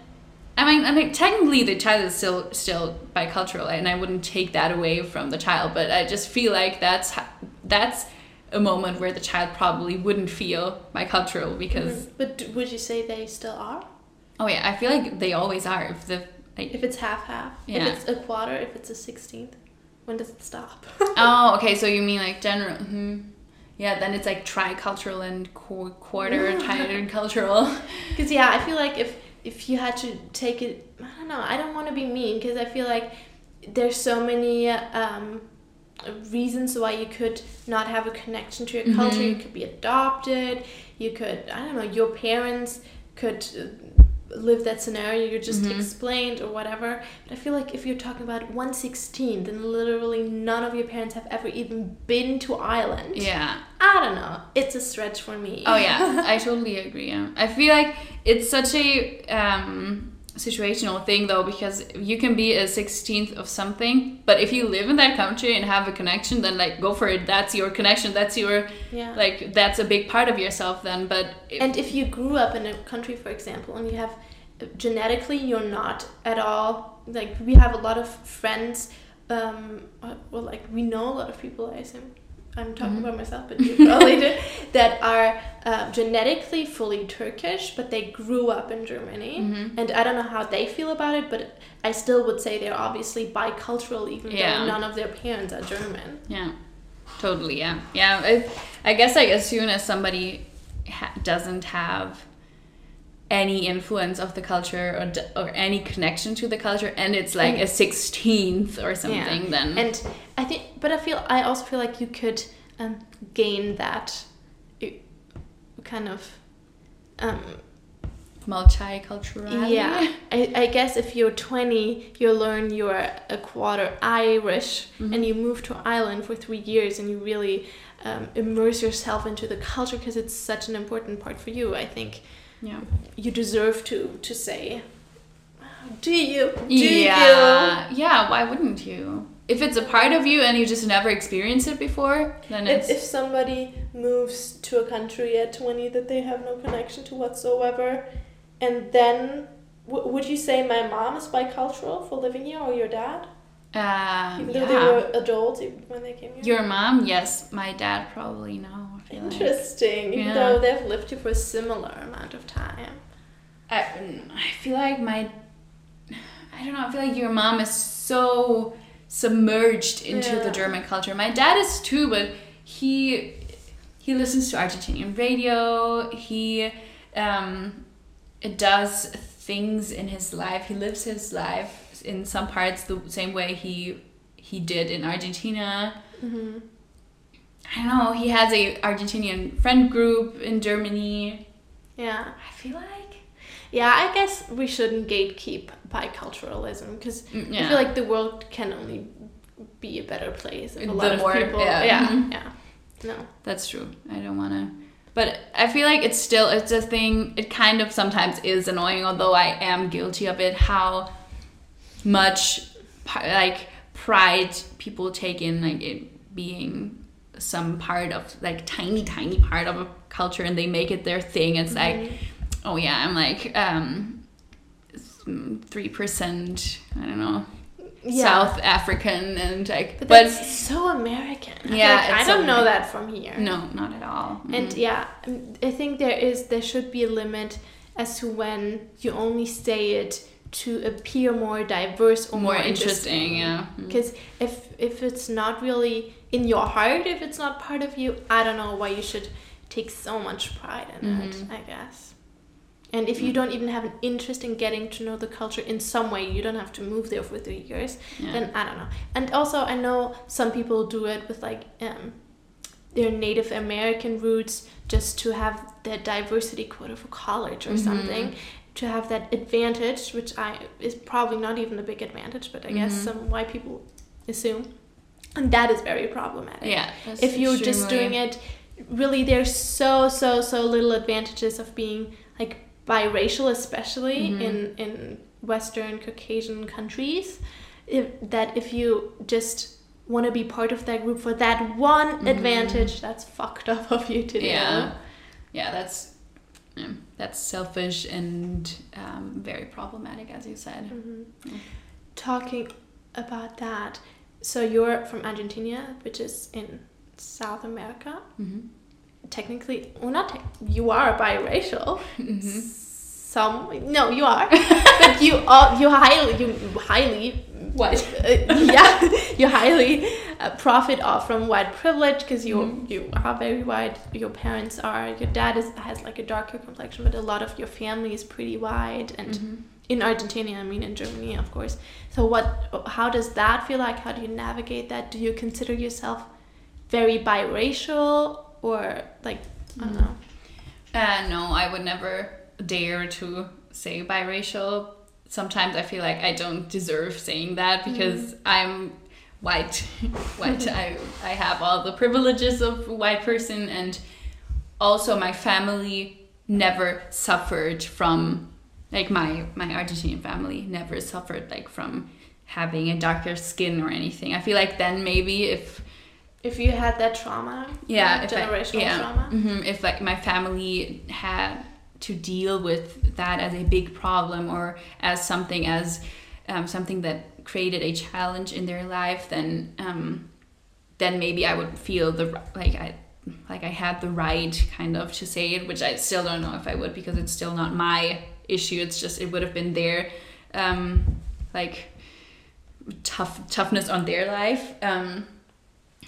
I mean, I think technically the child is still still bicultural, and I wouldn't take that away from the child. But I just feel like that's that's a moment where the child probably wouldn't feel bicultural because mm-hmm. But would you say they still are? oh yeah, I feel like they always are. If the If it's half half, Yeah. if it's a quarter, if it's a sixteenth, when does it stop? oh okay, so you mean like general? hmm Yeah, then it's like tricultural and qu- quarter tricultural. Because yeah, I feel like if if you had to take it, I don't know. I don't want to be mean because I feel like there's so many um, reasons why you could not have a connection to your culture. You could be adopted. You could I don't know. Your parents could. Live that scenario you just explained or whatever but i feel like if you're talking about 116 then literally none of your parents have ever even been to ireland yeah. i don't know it's a stretch for me Oh yeah, I totally agree. Yeah. I feel like it's such a um, situational thing though because you can be a sixteenth of something, but if you live in that country and have a connection, then like go for it. That's your connection. That's your yeah like that's a big part of yourself then. But if- And if you grew up in a country, for example, and you have genetically you're not at all like we have a lot of friends. Um, uh, well, like we know a lot of people. I assume I'm talking mm-hmm. about myself, but you probably do that are uh, genetically fully Turkish, but they grew up in Germany. Mm-hmm. And I don't know how they feel about it, but I still would say they're obviously bicultural, even Yeah. though none of their parents are German. Yeah, totally. Yeah, yeah. I, I guess like as soon as somebody ha- doesn't have any influence of the culture or, d- or any connection to the culture, and it's like mm. a sixteenth or something, then And I think, but I feel I also feel like you could um, gain that kind of. Um, multicultural. yeah, I, I guess if you're 20, you learn you're a quarter Irish and you move to Ireland for three years and you really um, immerse yourself into the culture because it's such an important part for you. I think yeah. you deserve to to say, do you? Do yeah, yeah. Why wouldn't you? If it's a part of you and you just never experienced it before, then If, it's if somebody moves to a country at 20 that they have no connection to whatsoever, and then w- would you say my mom is bicultural for living here or your dad? uh, Even though yeah. they were adults even when they came here? Your mom, yes. My dad, probably no. I feel like. Interesting, even Yeah. though they've lived here for a similar amount of time. I, I feel like my I don't know, I feel like your mom is so submerged into Yeah. the German culture. My dad is too, but he he listens to Argentinian radio. He um does things in his life. He lives his life in some parts the same way he he did in Argentina. Mm-hmm. I don't know. He has a Argentinian friend group in Germany. Yeah. I feel like Yeah, I guess we shouldn't gatekeep biculturalism because Mm, I feel like the world can only be a better place if a The lot of more- people. yeah. yeah, Mhm. yeah. No. That's true. I don't want to. But I feel like it's still it's a thing. It kind of sometimes is annoying, although I am guilty of it. How much like pride people take in like it being some part of like tiny tiny part of a culture and they make it their thing. It's like, oh yeah, I'm like um three percent. I don't know. Yeah. South African and like, But but, so American. Yeah, like I don't know that from here. no, not at all. And Mm. yeah, um, I think there is there should be a limit as to when you only say it to appear more diverse or more more, interesting, yeah. Mm. Because if if it's not really in your heart, if it's not part of you, I don't know why you should take so much pride in it. Mhm. I guess. And if you don't even have an interest in getting to know the culture in some way, you don't have to move there for three years. Yeah. Then I don't know. And also, I know some people do it with like um, their Native American roots just to have their diversity quota for college or something, to have that advantage, which I is probably not even a big advantage, but I guess Mm-hmm. some white people assume, and that is very problematic. Yeah. if you're just doing it, really, there's so so so little advantages of being like biracial, especially Mm-hmm. in in Western Caucasian countries. If, that if you just want to be part of that group for that one advantage, that's fucked up of you to do. Mm-hmm. Yeah. Yeah, that's yeah, that's selfish and um, very problematic, as you said. Mm-hmm. Talking about that, so you're from Argentina, which is in South America. Mm-hmm. Technically, well, not tech, you are biracial. Mm-hmm. Some no, you are, but you all you highly you highly What? uh, yeah you highly uh, profit off from white privilege because you Mm-hmm. you are very white. Your parents are. Your dad is has like a darker complexion, but a lot of your family is pretty white and Mm-hmm. in Argentina, I mean in Germany, of course. So what? How does that feel like? How do you navigate that? Do you consider yourself very biracial or like I don't know? Uh, no, I would never dare to say biracial. Sometimes I feel like I don't deserve saying that because I'm white. white. I I have all the privileges of a white person, and also my family never suffered from like my my Argentinian family never suffered like from having a darker skin or anything. I feel like then maybe if If you had that trauma, yeah like if I- generational yeah, trauma. mhm, if like my family had to deal with that as a big problem or as something as um, something that created a challenge in their life then um, then maybe I would feel the like I like I had the right kind of to say it which I still don't know if I would because it's still not my issue. It's just it would have been their um, like tough toughness on their life. Um,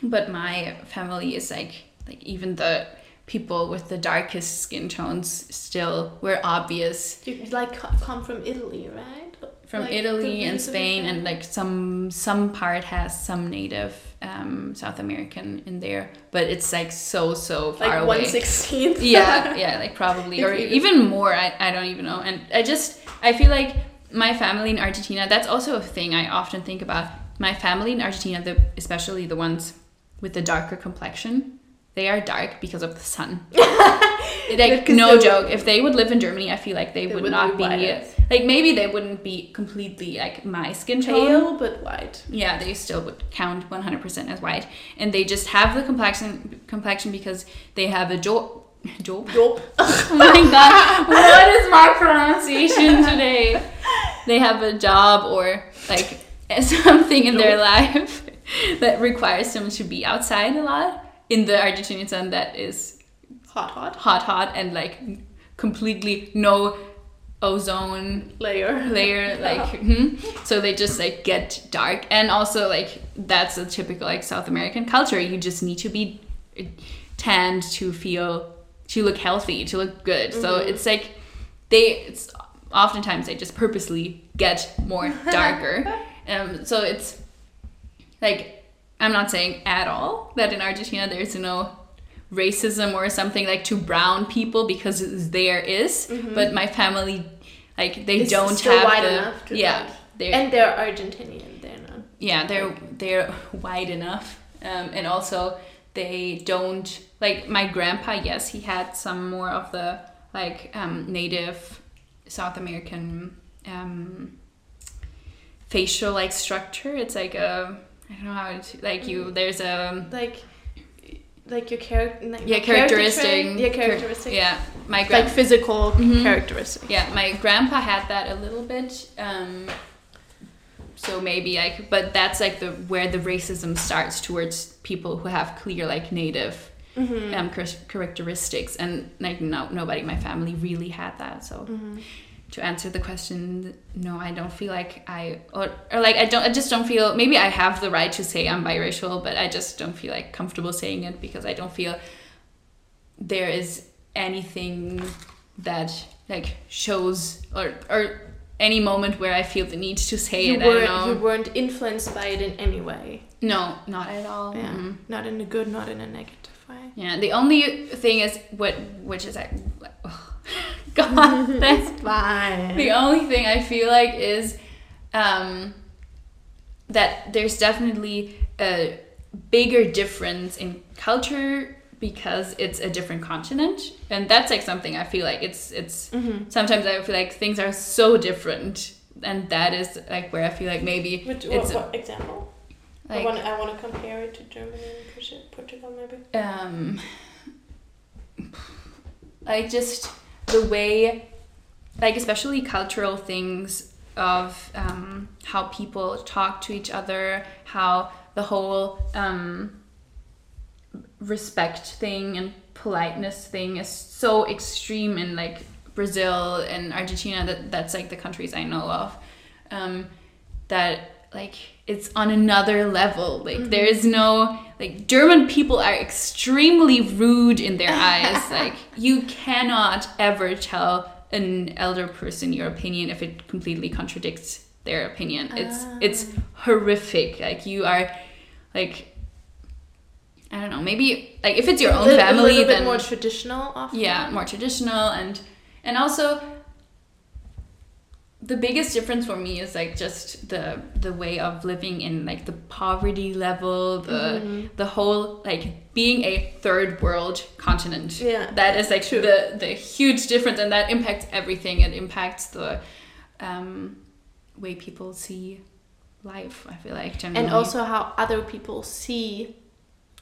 but my family is like like even the people with the darkest skin tones still were obvious You like come from Italy, right? from Like, Italy and roots of your Spain and like some some part has some native um, South American in there but it's like so so far like away one sixteenth. yeah yeah like probably or even more I, I don't even know and i just i feel like my family in argentina that's also a thing i often think about my family in argentina the especially the ones with the darker complexion they are dark because of the sun like no they- joke if they would live in germany i feel like they, would wouldn't be be like maybe they wouldn't be completely like my skin tone Pale but white. yeah, they still would count 100% as white, and they just have the complexion complexion because they have a job. Job. Yup. Oh my god, what is my pronunciation today? They have a job or like something in their life that requires them to be outside a lot in the Argentinian sun that is Hot, hot? hot, hot, and like completely no ozone layer. layer like hmm. so they just like get dark and also like that's a typical like south american culture. You just need to be tanned to feel to look healthy to look good. So it's like they it's oftentimes they just purposely get more darker. Um so it's like i'm not saying at all that in argentina there's no racism or something like to brown people because there is, but my family like they It's don't have white the enough to yeah they're And they're Argentinian. They're not. yeah they're they're wide enough um, and also they don't like my grandpa yes he had some more of the like um, native south american um, facial like structure it's like a i don't know how to like you there's a Like, like your character. Like yeah characteristic trait- Yeah, characteristic. yeah my Like physical Mhm. characteristic. yeah my grandpa had that a little bit um so maybe i could but that's like the where the racism starts towards people who have clear like native Mm-hmm. um characteristics and like no nobody in my family really had that so Mm-hmm. To answer the question no i don't feel like i or, or like i don't i just don't feel maybe i have the right to say i'm biracial but i just don't feel like comfortable saying it because i don't feel there is anything that like shows or or any moment where i feel the need to say You it i don't weren't. know You weren't influenced by it in any way. no not at all Yeah. Mm. Not in a good, not in a negative way. Yeah, the only thing is what which is like God, that's Fine. the only thing I feel like is um, that there's definitely a bigger difference in culture because it's a different continent, and that's like something I feel like it's it's sometimes I feel like things are so different, and that is like where I feel like maybe Which, it's what, what example? I want I want to compare it to Germany and Portugal maybe. um i just the way like especially cultural things of um, how people talk to each other how the whole um, respect thing and politeness thing is so extreme in like brazil and argentina that that's like the countries i know of um, that like it's on another level. Like there is no like german people are extremely rude in their eyes like you cannot ever tell an elder person your opinion if it completely contradicts their opinion it's ah. it's horrific like you are like i don't know maybe like if it's your own family a little then bit more traditional. Often. yeah more traditional and and also the biggest difference for me is like just the the way of living in like the poverty level the Mm-hmm. the whole like being a third world continent Yeah, that is like the the huge difference and that impacts everything it impacts the um way people see life i feel like generally and also how other people see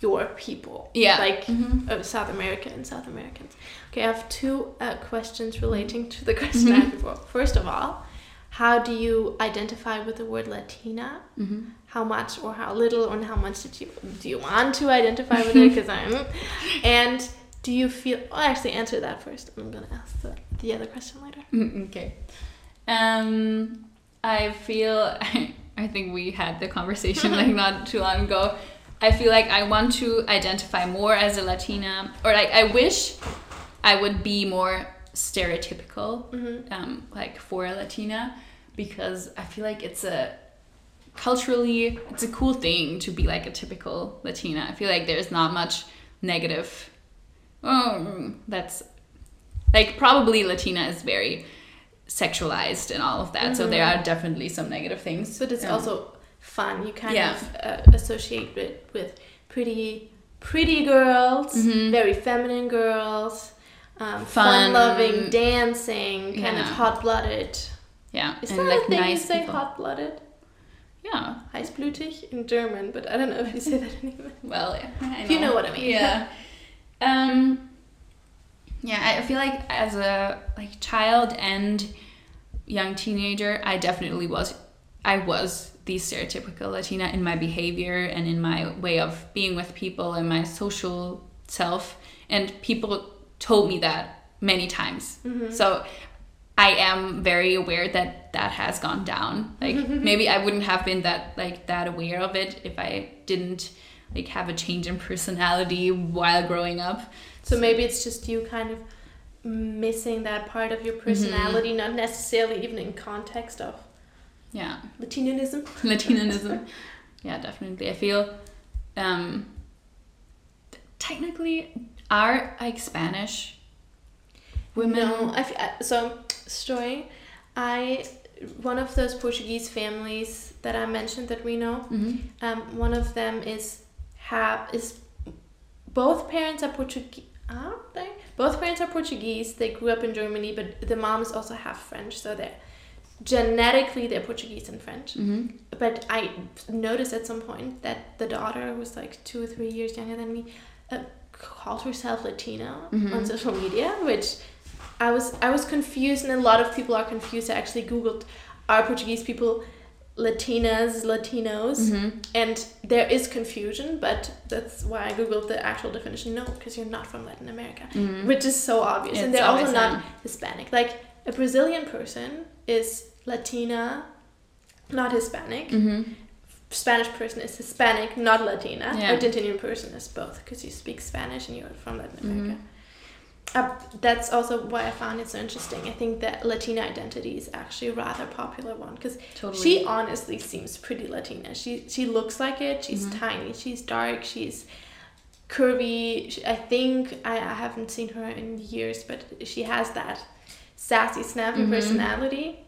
your people. Yeah. like Mhm. uh, South America and South Americans. Okay, I have two uh, questions relating to the question I had before. First of all, how do you identify with the word Latina? Mhm. How much or how little, and how much did you do you want to identify with it? Because I'm, and do you feel? I'll actually answer that first. I'm gonna ask the, the other question later. Mm, Okay. Um, I feel I think we had the conversation like not too long ago. I feel like I want to identify more as a Latina, or like I wish I would be more stereotypical, um, like for a Latina, because I feel like it's a culturally it's a cool thing to be like a typical Latina. I feel like there's not much negative. Oh, that's like probably Latina is very sexualized and all of that. So there are definitely some negative things. But it's Um, also fun. You kind Yeah. of uh, associate it with pretty, pretty girls, Mhm. very feminine girls, um, Fun. fun-loving, dancing, kind of hot-blooded. Yeah, Is and that like a thing nice you say, people. hot-blooded? Yeah. Heißblütig in German, but I don't know if you say that in English. Well, yeah, I You know what I mean. Yeah. um. Yeah, I I feel like as a like child and young teenager, I definitely was. I was the stereotypical Latina in my behavior and in my way of being with people and my social self, and people told me that many times. So I am very aware that that has gone down. Like maybe I wouldn't have been that like that aware of it if I didn't like have a change in personality while growing up. So maybe it's just you kind of missing that part of your personality, not necessarily even in context of Yeah, Latinanism. Latinanism. yeah, definitely. I feel um technically are like Spanish women. No, I f- I- so story. I one of those Portuguese families that I mentioned that we know. Mhm. Um, one of them is have is both parents are Portuguese. Are they? Both parents are Portuguese. They grew up in Germany, but the mom is also half French, so they're genetically they're Portuguese and French. Mhm. But I noticed at some point that the daughter, who was like two or three years younger than me, uh, called herself Latina Mhm. on social media, which I was I was confused, and a lot of people are confused. I actually googled, are Portuguese people Latinas, Latinos, Mhm. and there is confusion, but that's why I googled the actual definition. No, because you're not from Latin America, Mhm. which is so obvious, and they're also not. Hispanic. Like a Brazilian person is Latina, not Hispanic. Mhm. Spanish person is Hispanic, not Latina. Yeah. Argentinian person is both because you speak Spanish and you're from Latin Mm-hmm. America. Uh, that's also why I found it so interesting. I think that Latina identity is actually a rather popular one because Totally. she honestly seems pretty Latina. She she looks like it. She's Mm-hmm. tiny. She's dark. She's curvy. She, I think I, I haven't seen her in years, but she has that sassy, snappy Mm-hmm. personality.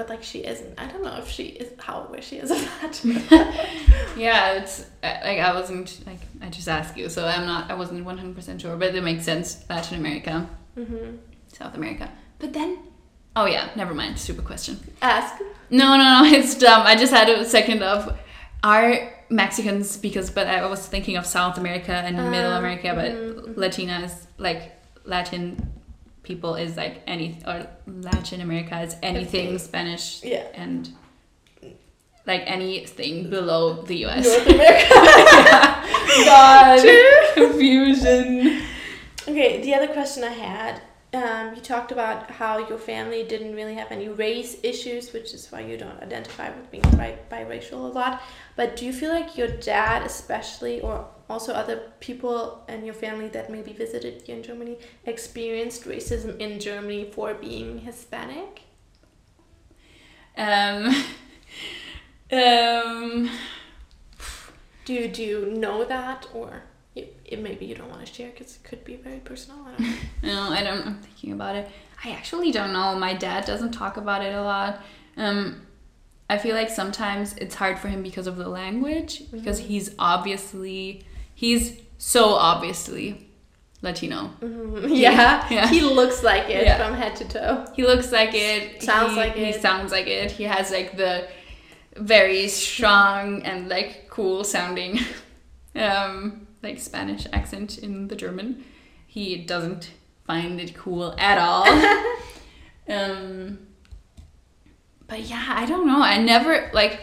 But like she isn't. I don't know if she is how aware she is of that. Yeah, it's like I wasn't like I just asked you, so I'm not. I wasn't 100 percent sure, but it makes sense. Latin America, hmm South America, but then. Oh yeah, never mind. Stupid question. Ask. No, no, no, it's dumb. I just had a second of are Mexicans because, but I was thinking of South America and Middle Ah, America, but mhm, Latina is like Latin people is like any or Latin America is anything. Spanish Yeah. and like anything below the US. North America. God, confusion. Okay, the other question I had, um, you talked about how your family didn't really have any race issues, which is why you don't identify with being bi- biracial a lot. But do you feel like your dad, especially, or also other people in your family that maybe visited you in Germany, experienced racism in Germany for being Hispanic? Um, um, Do you, do you know that, or it, maybe you don't want to share because it could be very personal? I don't know. No, I don't. I'm thinking about it. I actually don't know. My dad doesn't talk about it a lot. Um, I feel like sometimes it's hard for him because of the language, because he's obviously he's so obviously Latino. yeah, Yeah. he looks like it Yeah. from head to toe. He looks like it. Sounds he, like it. He sounds like it. He has like the very strong and like cool sounding, um, like Spanish accent in the German. He doesn't find it cool at all. um, but yeah, I don't know. I never like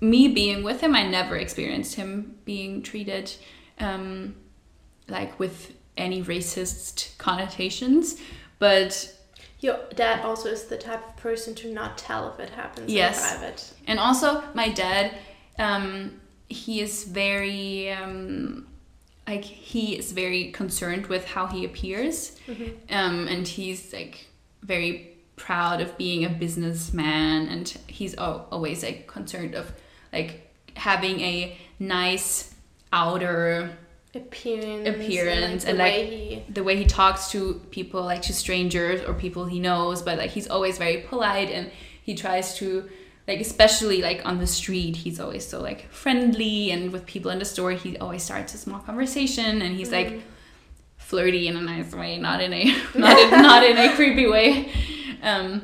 me being with him. I never experienced him being treated um, like with any racist connotations. But Your dad also is the type of person to not tell if it happens Yes. in private. And also, my dad, um, he is very, um, like, he is very concerned with how he appears. Um, and he's, like, very proud of being a businessman. And he's al- always, like, concerned of, like, having a nice outer Appearance, Appearance and and, like, the like, way the way he talks to people like to strangers or people he knows but like he's always very polite and he tries to like especially like on the street he's always so like friendly and with people in the store he always starts a small conversation and he's like flirty in a nice way not in a not in, not in a creepy way. Um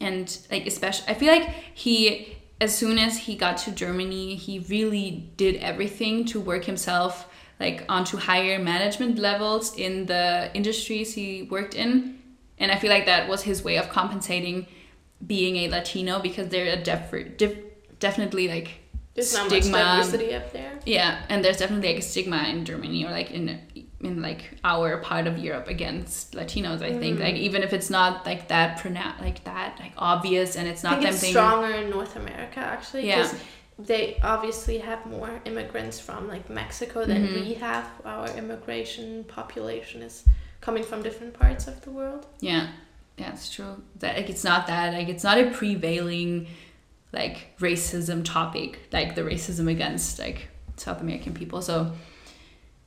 and like especially i feel like he as soon as he got to germany he really did everything to work himself like onto higher management levels in the industries he worked in. And i feel like that was his way of compensating being a latino because there are def- def- definitely like there's stigma diversity up there. yeah, and there's definitely like a stigma in Germany or like in in like our part of Europe against Latinos. I think like even if it's not like that pronounced, like that like obvious, and it's not I think them it's stronger in North America actually Yeah. because they obviously have more immigrants from like Mexico than Mm-hmm. we have. Our immigration population is coming from different parts of the world. yeah, yeah, it's true. That like it's not that like it's not a prevailing like racism topic like the racism against like South American people. So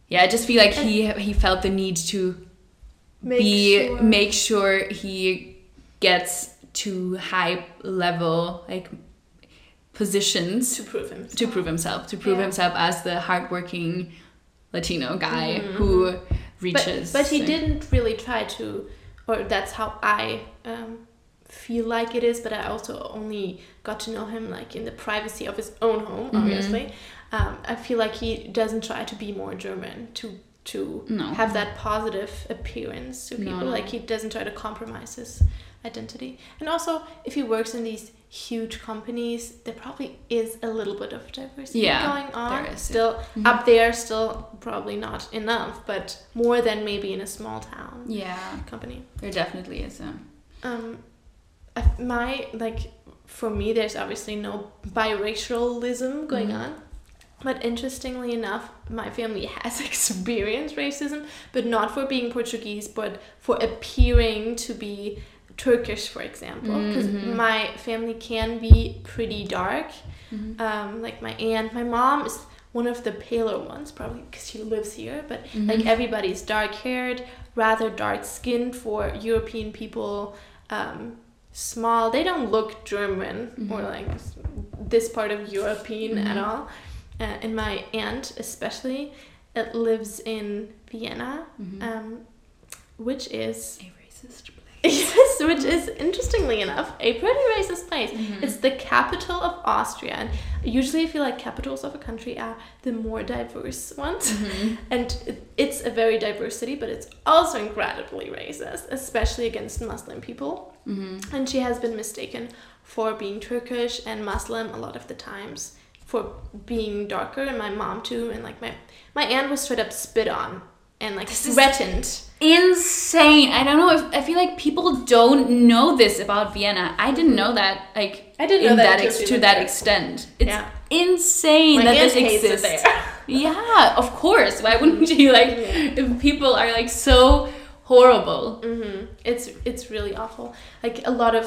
yeah, I just feel like he he felt the need to Make be sure- make sure he gets to high level like positions to prove himself. to prove himself to prove Yeah. himself as the hardworking Latino guy mm-hmm, who mm-hmm. reaches. But, but he didn't really try to, or that's how I um, feel like it is. But I also only got to know him like in the privacy of his own home. Mm-hmm. Obviously, um, I feel like he doesn't try to be more German to to No. have that positive appearance to No, people. no. Like he doesn't try to compromise his identity. And also, if he works in these huge companies, there probably is a little bit of diversity Yeah, going on. there is, yeah. Still up there, still probably not enough, but more than maybe in a small town Yeah, company. there definitely is. A, Um, my like for me, there's obviously no biracialism going Mm-hmm. on. But interestingly enough, my family has experienced racism, but not for being Portuguese, but for appearing to be Turkish, for example. Because Mm-hmm. my family can be pretty dark. Mm-hmm. Um, like my aunt, my mom is one of the paler ones, probably because she lives here. But Mm-hmm. like everybody's dark haired, rather dark skinned for European people. um, small. They don't look German or like this part of European at all. Uh, and my aunt, especially, it lives in Vienna, um, which is A racist. yes, which is interestingly enough a pretty racist place. Mm-hmm. It's the capital of Austria, and usually I feel like capitals of a country are the more diverse ones, mm-hmm. and it's a very diverse city, but it's also incredibly racist, especially against Muslim people. Mm-hmm. And she has been mistaken for being Turkish and Muslim a lot of the times for being darker, and my mom too, and like my my aunt was straight up spit on and like is- threatened. Insane. I don't know if I feel like people don't know this about Vienna. I didn't know that like I didn't know that that ex- to that there. extent. It's Yeah. insane My that this exists. yeah, of course. Why wouldn't you like if people are like so horrible? hmm It's it's really awful. Like a lot of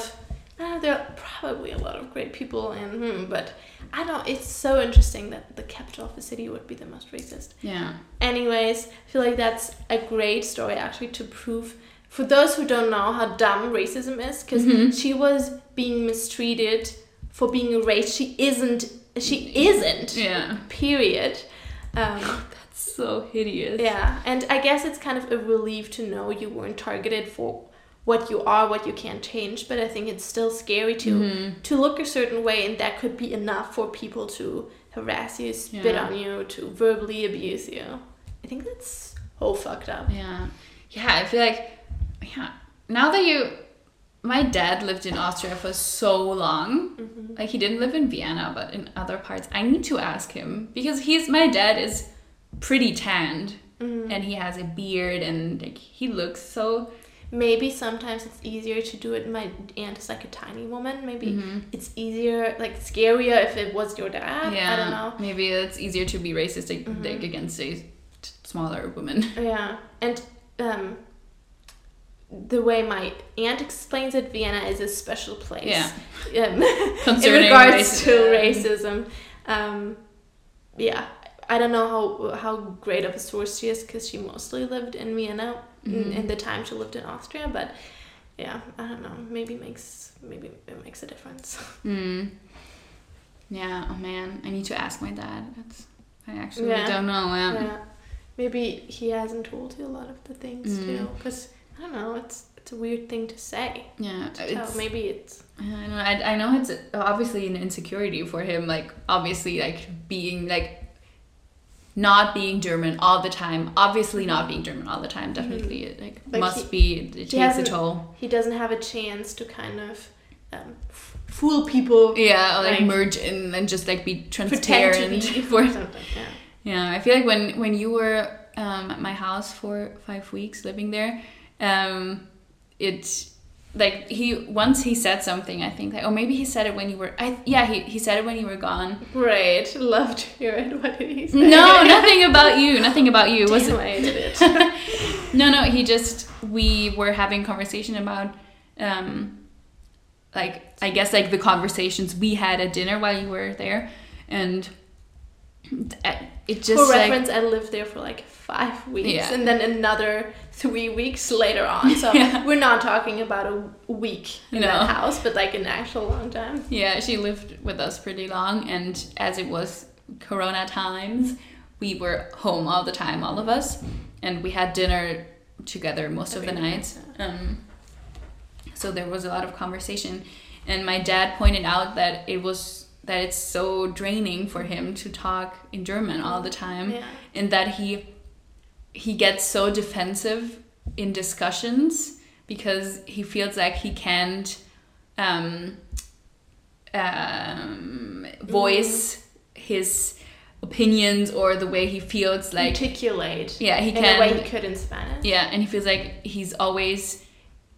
uh, there are probably a lot of great people in, hmm, but I don't. It's so interesting that the capital of the city would be the most racist. Yeah. Anyways, I feel like that's a great story actually to prove for those who don't know how dumb racism is, because she was being mistreated for being a race she isn't. She isn't. Yeah. Period. Um, that's So hideous. yeah, and I guess it's kind of a relief to know you weren't targeted for what you are, what you can't change. But I think it's still scary to Mm-hmm. to look a certain way, and that could be enough for people to harass you, spit Yeah. on you, to verbally abuse you. I think that's whole fucked up. Yeah. Yeah, I feel like yeah. Now that you my dad lived in Austria for so long. Like he didn't live in Vienna, but in other parts. I need to ask him because he's my dad is pretty tanned and he has a beard and like he looks so Maybe sometimes it's easier to do it. My aunt is like a tiny woman. Maybe it's easier, like scarier if it was your dad. yeah. I don't know. Maybe it's easier to be racist like against a smaller woman. Yeah, and um, the way my aunt explains it, Vienna is a special place. Yeah. Um, in Concerning regards to racism. racism, um, yeah, I don't know how how great of a source she is because she mostly lived in Vienna in, in the time she lived in Austria, but yeah, I don't know. Maybe makes maybe it makes a difference. Mm. Yeah, oh man, I need to ask my dad. That's I actually Yeah. don't know. Um, yeah, maybe he hasn't told you a lot of the things Mm. too, because I don't know. It's it's a weird thing to say. yeah, to it's- Maybe it's I know. I, I know it's obviously an insecurity for him. Like obviously, like being like not being German all the time. Obviously, not being German all the time. Definitely, like, Mm-hmm. Like must he- be. It takes a toll. he doesn't have a chance to kind of um, f- fool people. Yeah, or, like, Like- merge in and just like be transparent be for something. Yeah. Yeah, I feel like when when you were um, at my house for five weeks living there, um, it like he once he said something I think like oh maybe he said it when you were I yeah he, he said it when you were gone. Great, love to hear it. What did he say? No, nothing about you. Nothing about you. Was Damn, it? I hated it. No, no. He just we were having conversation about um, like I guess like the conversations we had at dinner while you were there, and it just For like, reference, I lived there for like five weeks, Yeah. and then another three weeks later on. So Yeah. we're not talking about a week in No. that house, but like an actual long time. Yeah, she lived with us pretty long, and as it was Corona times, we were home all the time, all of us, and we had dinner together most of the Every nights. Um, so there was a lot of conversation, and my dad pointed out that it was that it's so draining for him to talk in German all the time, Yeah. and that he he gets so defensive in discussions because he feels like he can't um, um, voice his opinions or the way he feels like Articulate. yeah he can in a way he could in Spanish. yeah and he feels like he's always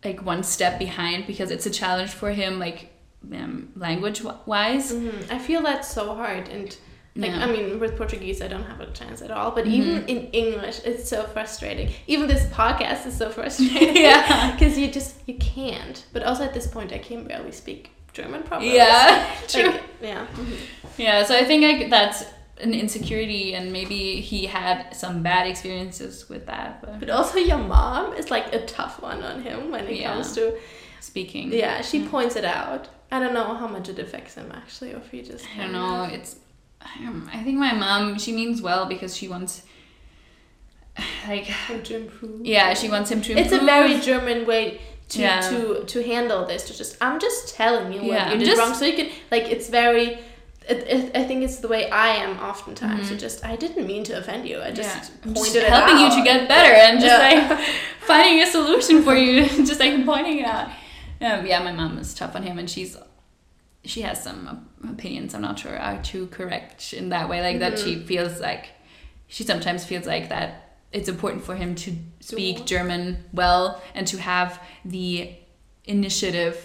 like one step behind because it's a challenge for him like um, language wise Mhm. I feel that's so hard and like Yeah. I mean with Portuguese I don't have a chance at all but even in English it's so frustrating even this podcast is so frustrating Yeah. because you just you can't but also at this point I can barely speak German properly yeah true like, yeah Yeah, so I think like that's an insecurity, and maybe he had some bad experiences with that. But but also your mom is like a tough one on him when it Yeah. comes to speaking. Yeah, she points it out. I don't know how much it affects him actually, or if he just. I don't know. It's. Um, I think my mom. She means well because she wants. Like, How to improve. yeah, she wants him to. Improve. It's a very German way to Yeah. to to handle this. To just, I'm just telling you what Yeah, you did just- wrong, so you can like. It's very. It, it, I think it's the way I am oftentimes. To just, I didn't mean to offend you. I just Mm-hmm. Yeah. pointed Just helping you to get better and just Yeah. like finding a solution for you, just like pointing it out. Um, yeah, my mom is tough on him, and she's she has some opinions. I'm not sure are too correct in that way, like that she Mm-hmm. feels like she sometimes feels like that it's important for him to speak German well and to have the initiative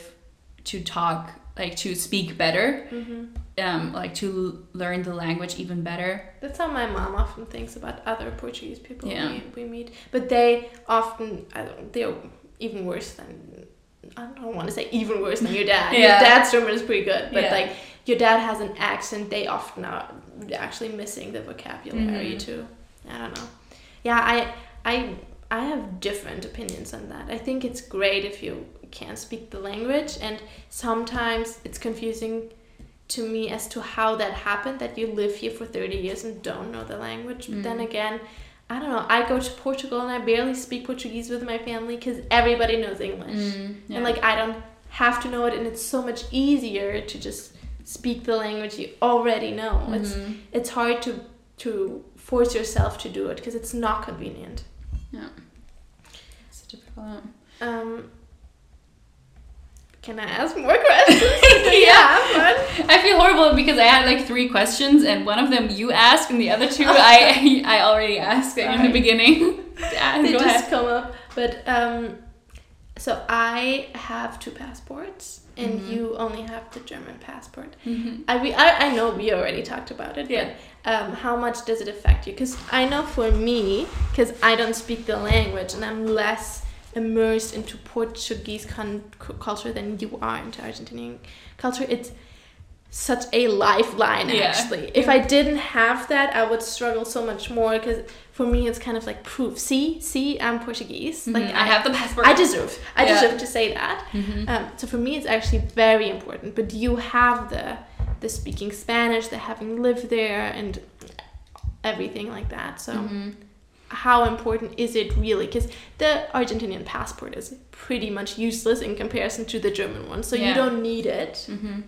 to talk like to speak better Mm-hmm. um like to l- learn the language even better That's how my mom often thinks about other Portuguese people Yeah. we, we meet. But they often, I don't, they're even worse than, I don't want to say even worse than your dad. Your dad's German is pretty good, but Yeah. like your dad has an accent, they often are actually missing the vocabulary Mhm. too. I don't know. Yeah, I, I, I have different opinions on that. I think it's great if you can't speak the language, and sometimes it's confusing to me as to how that happened that you live here for 30 years and don't know the language. But Mm. then again, I don't know. I go to Portugal and I barely speak Portuguese with my family because everybody knows English. yeah. And like I don't have to know it, and it's so much easier to just speak the language you already know. It's Mhm. it's hard to to force yourself to do it because it's not convenient. Yeah. It's difficult. Um, can I ask more questions? yeah. I feel horrible because I had like three questions and one of them you asked and the other two I I already asked like, in the beginning. Yeah, they just ahead. come up. But um, so I have two passports, and Mm-hmm. you only have the German passport. Mhm. I, we, I I know we already talked about it. Yeah. But um, how much does it affect you? Because I know for me, because I don't speak the language, and I'm less immersed into Portuguese culture than you are into Argentinian culture. It's such a lifeline Yeah. actually if i didn't have that i would struggle so much more because for me it's kind of like proof see see i'm portuguese like Mhm. I have the passport. i deserve i Yeah. deserve to say that Mhm. um, so for me it's actually very important but you have the the speaking spanish the having lived there and everything like that so Mhm. How important is it really because the argentinian passport is pretty much useless in comparison to the german one so Yeah. you don't need it Mhm.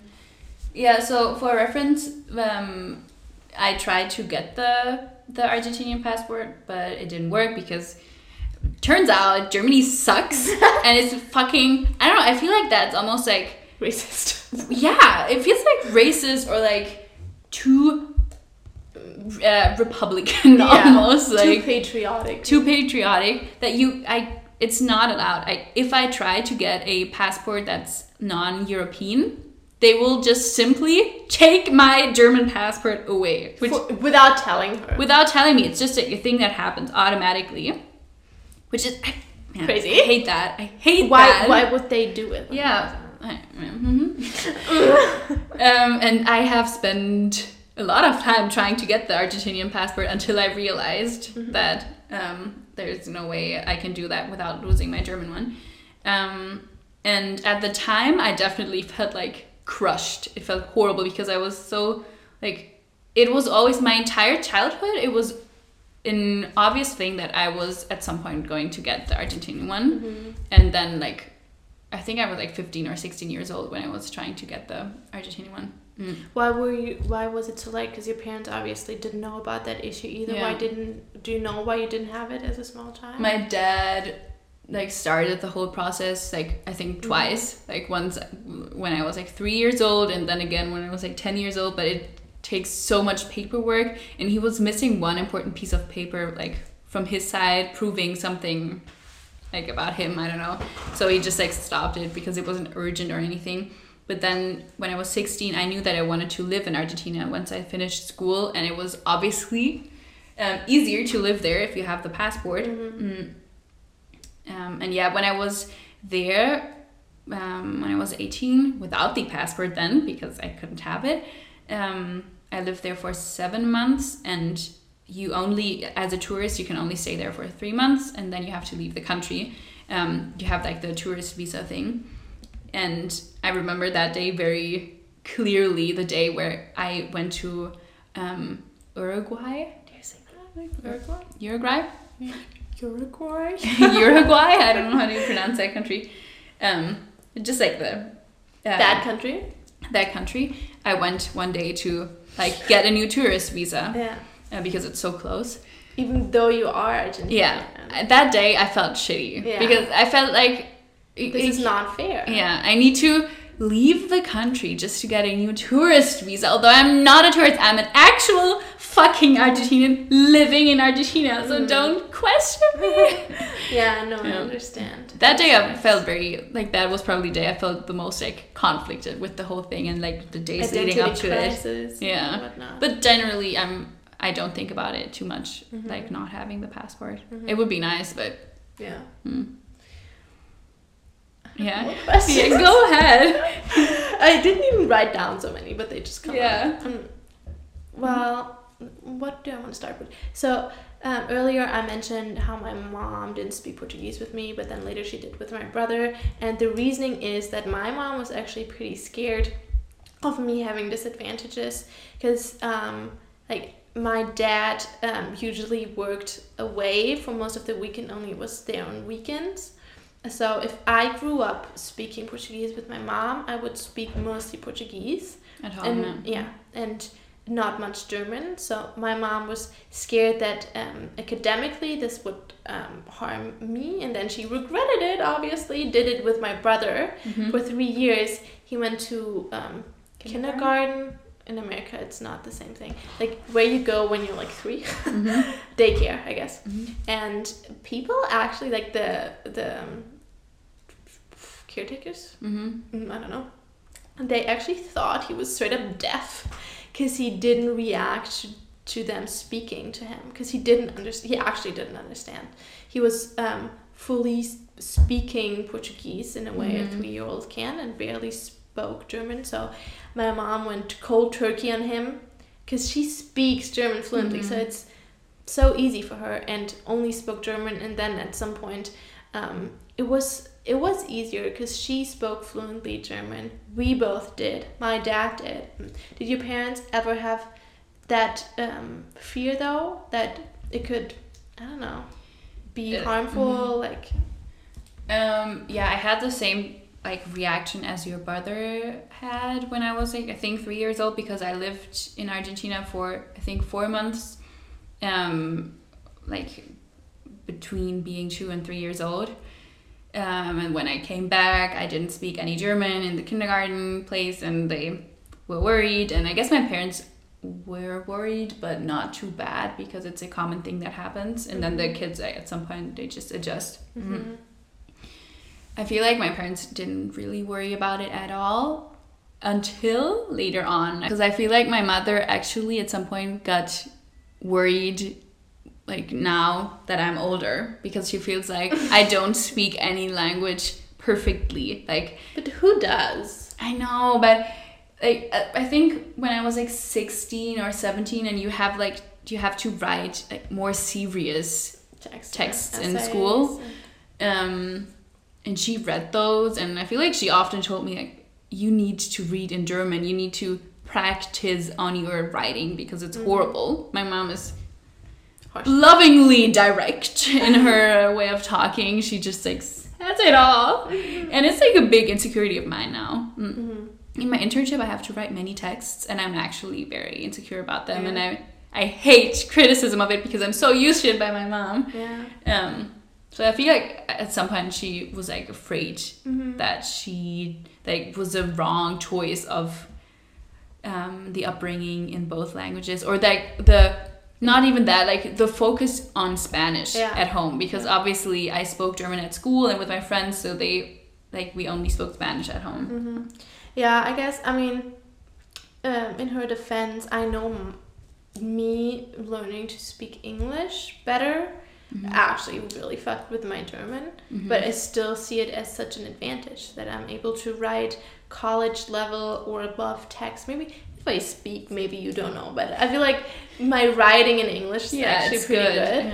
Yeah, so for reference, um, I tried to get the the Argentinian passport, but it didn't work because turns out Germany sucks and it's fucking I don't know, I feel like that's almost like racist yeah, it feels like racist or like too uh, Republican almost like too patriotic. too patriotic that you I it's not allowed. I if I try to get a passport that's non-European, they will just simply take my German passport away, which For- without telling her. without telling me. It's just a, a thing that happens automatically, which is I, man, Crazy. I hate that. I hate why? that. Why would they do it? Yeah. I- mhm. um, and I have spent a lot of time trying to get the Argentinian passport until I realized that um, there's no way I can do that without losing my German one. Um, and at the time, I definitely felt like crushed. It felt horrible because I was so like it was always my entire childhood. It was an obvious thing that I was at some point going to get the Argentinian one, and then like I think I was like 15 or 16 years old when I was trying to get the Argentinian one. Mm. Why were you? Why was it so late? Because your parents obviously didn't know about that issue either. Why didn't? Do you know why you didn't have it as a small child? My dad like started the whole process like I think twice. Like once when I was like three years old, and then again when I was like 10 years old. But it takes so much paperwork, and he was missing one important piece of paper like from his side proving something like about him i don't know so he just like stopped it because it wasn't urgent or anything but then when i was 16 i knew that i wanted to live in argentina once i finished school and it was obviously um, easier to live there if you have the passport. Mm. Um, and yeah when i was there um, when i was 18 without the passport then because i couldn't have it um, i lived there for seven months and you only as a tourist you can only stay there for three months and then you have to leave the country. Um, you have like the tourist visa thing and I remember that day very clearly. The day where I went to um, Uruguay. Do you say that? Uruguay? Uruguay. Uruguay? Uruguay. I don't know how to pronounce that country. Um, just like the uh, That country? that country. I went one day to like get a new tourist visa Yeah. uh, because it's so close. Even though you are Argentinian. Yeah, that day I felt shitty Yeah. because I felt like This is not fair. Yeah, I need to leave the country just to get a new tourist visa. Although I'm not a tourist, I'm an actual fucking Argentinian living in Argentina. Mm. So don't question me. Yeah, no, I understand. that day I felt very like that was probably the day I felt the most like conflicted with the whole thing and like the days leading up to it. Yeah. But generally, I'm I don't think about it too much, Mm-hmm. like not having the passport. It would be nice, but yeah. Yeah. Yeah, go ahead. I didn't even write down so many, but they just come up. Yeah. out. Um, well, what do I want to start with? So um, earlier I mentioned how my mom didn't speak Portuguese with me, but then later she did with my brother, and the reasoning is that my mom was actually pretty scared of me having disadvantages because um, like my dad um, usually worked away for most of the weekend only was there on weekends so if i grew up speaking portuguese with my mom i would speak mostly portuguese. At home, and yeah. yeah and not much german. So my mom was scared that um, academically this would um, harm me and then she regretted it obviously did it with my brother Mm-hmm. for three years. He went to um, kindergarten? in america it's not the same thing. Like where you go when you're like 3 Mm-hmm. daycare i guess. And people actually like the the um, caretakers Mm-hmm. Mm, I don't know. And they actually thought he was straight up deaf because he didn't react to, them speaking to him because he didn't understand. He actually didn't understand. He was um, fully speaking Portuguese in a way a three year old can and barely spoke German. So my mom went cold turkey on him because she speaks German fluently. So it's so easy for her and only spoke German. And then at some point, um, it was it was easier because she spoke fluently German. We both did. My dad did. Did your parents ever have that um, fear though that it could I don't know be Uh, harmful? Like Um, yeah, I had the same like reaction as your brother had when I was like I think three years old because I lived in Argentina for I think four months, um, like between being two and three years old. Um, and when I came back, I didn't speak any German in the kindergarten place, and they were worried. And I guess my parents were worried, but not too bad because it's a common thing that happens. And then the kids, at some point, they just adjust. Mm-hmm. I feel like my parents didn't really worry about it at all until later on. Because I feel like my mother actually at some point got worried, like now that I'm older, because she feels like I don't speak any language perfectly. Like, but who does? I know, but like I I think when I was like 16 or 17 and you have like you have to write like more serious Text, Texts in school? and- um and she read those and i feel like she often told me like you need to read in german you need to practice on your writing because it's horrible my mom is. Lovingly direct in her way of talking. She just like says it all. And it's like a big insecurity of mine now. Mm. in my internship i have to write many texts and i'm actually very insecure about them and i i hate criticism of it because i'm so used to it by my mom. Yeah. um, so I feel like at some point she was like afraid Mm-hmm. that she like was a wrong choice of um, the upbringing in both languages, or like the not even that like the focus on Spanish Yeah. at home because obviously I spoke German at school and with my friends, so they like we only spoke Spanish at home. Mm-hmm. Yeah, I guess, I mean, um, in her defense, I know m- me learning to speak English better actually really fucked with my German, but I still see it as such an advantage that I'm able to write college level or above text. Maybe I speak, maybe you don't know, but I feel like my writing in English is actually pretty good.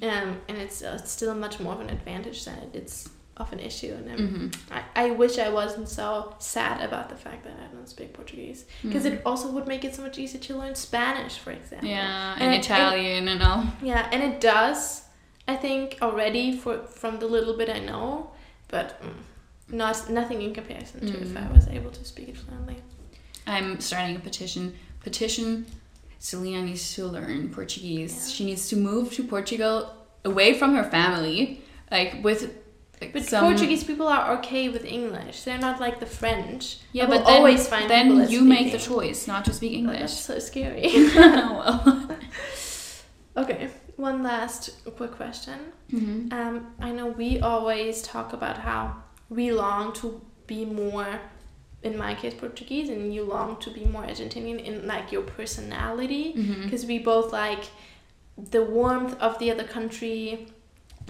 Yeah. Um, and it's, uh, it's still much more of an advantage than it, it's of an issue, and Mm-hmm. I, I wish I wasn't so sad about the fact that I don't speak Portuguese because it also would make it so much easier to learn Spanish, for example. Mm-hmm. Yeah, And and it- Italian and all. Yeah, and it does. I think already for from the little bit I know, but mm, not nothing in comparison to if Mm. I was able to speak it fluently. I'm starting a petition. Petition. Selena needs to learn Portuguese. Yeah. She needs to move to Portugal away from her family, like with. Like But some, Portuguese people are okay with English. They're not like the French. Yeah, but then, always find then you make the choice not to speak Oh, that's English. so scary. well. okay, one last quick question. Mhm. Um, I know we always talk about how we long to be more, in my case, Portuguese, and you long to be more Argentinian in like your personality, Mhm. because we both like the warmth of the other country,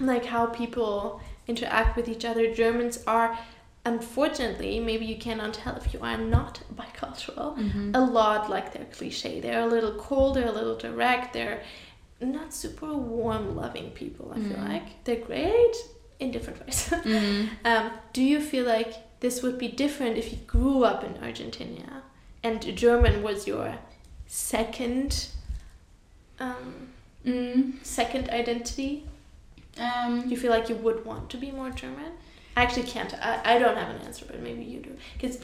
like how people interact with each other. Germans are, unfortunately, maybe you cannot tell if you are not bicultural, Mhm. a lot like their cliche. They're a little cold, they're a little direct, they're not super warm, loving people, I feel Mm. like. They're great in different ways. Mhm. um, do you feel like this would be different if you grew up in Argentina and German was your second um, Mm. second identity? Um, you feel like you would want to be more German? I actually can't. I, I don't have an answer, but maybe you do. Because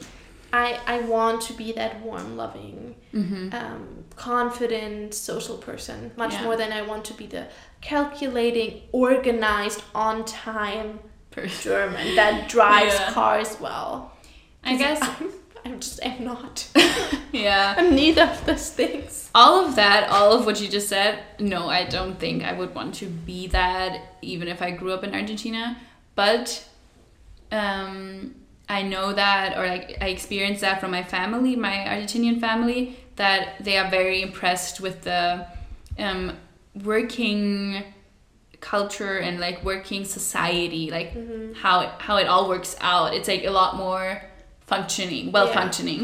I, I want to be that warm, loving, mhm. um, confident social person much Yeah. more than I want to be the calculating, organized, on time Person. German that drives Yeah. cars well. I guess. I'm, I'm just am not. yeah. I'm neither of those things. all of that, all of what you just said, no, I don't think I would want to be that even if I grew up in Argentina. But um, I know that, or like I experienced that from my family, my Argentinian family, that they are very impressed with the um, working culture and like working society, like mm-hmm. how it, how it all works out. It's like a lot more functioning, well Yeah. functioning.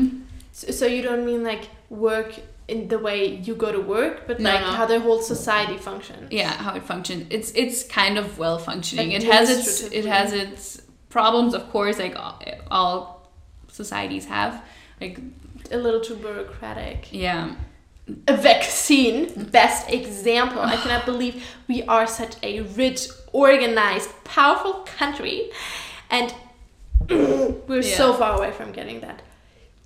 So, so you don't mean like work in the way you go to work, but No, like no. how the whole society functions. yeah how it functions it's it's kind of well functioning it has its it has its problems of course like all, all societies have like A little too bureaucratic. yeah A vaccine, best example. I cannot believe we are such a rich, organized, powerful country, and we're so far away from getting that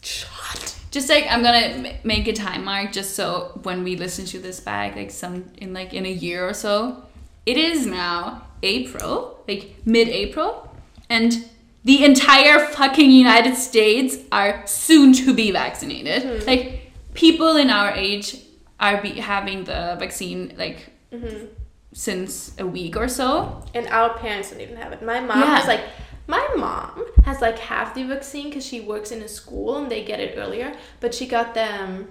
shot. just like i'm gonna m- make a time mark just so when we listen to this back like some in like in a year or so. It is now april like mid-april and the entire fucking united states are soon to be vaccinated. Hmm. Like people in our age are be having the vaccine like since a week or so And our parents don't even have it. My mom Yeah. has like, my mom has like half the vaccine because she works in a school and they get it earlier. But she got them.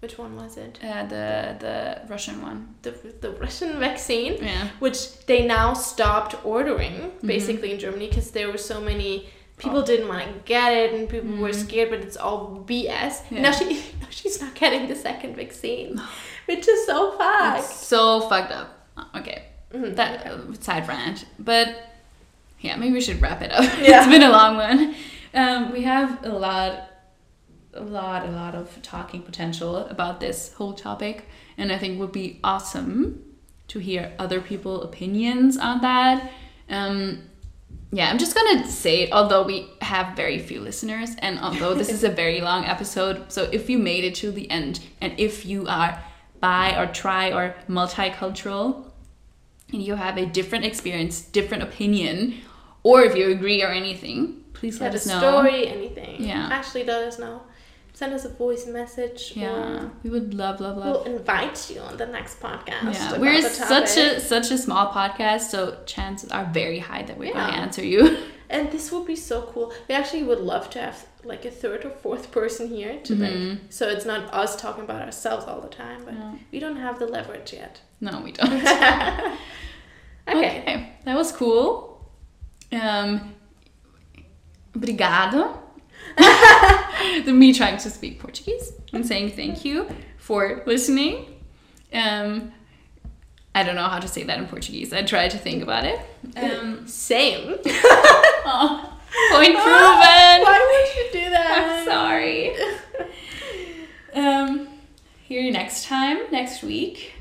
Which one was it? uh, the the russian one The the Russian vaccine, yeah which they now stopped ordering Mm-hmm. basically in Germany because there were so many people didn't want to get it and people were scared. But it's all BS. Mm-hmm. Yeah. Now she now she's not getting the second vaccine, which is so fucked. It's so fucked up. Okay, Mhm. that uh, side rant, but yeah, maybe we should wrap it up. Yeah. it's been a long one. Um, we have a lot, a lot, a lot of talking potential about this whole topic, and I think would be awesome to hear other people' opinions on that. Um, yeah, I'm just gonna say it, although we have very few listeners, and although this is a very long episode, so if you made it to the end, and if you are bi or tri or multicultural, and you have a different experience, different opinion, or if you agree or anything, please let Had a us know. story, anything. Yeah. Ashley, let us know. Send us a voice message. Yeah, we would love, love, love. we'll invite you on the next podcast. Yeah, we're such a such a small podcast, so chances are very high that we're gonna answer you. And this would be so cool. We actually would love to have like a third or fourth person here to like, so it's not us talking about ourselves all the time, but No. we don't have the leverage yet. no, we don't. Okay. that was cool. Um, obrigado. Me trying to speak Portuguese and saying thank you for listening. Um, I don't know how to say that in Portuguese. I tried to think about it. Um, Same. oh, point proven. Why would you do that? I'm sorry. Um, hear you next time, next week.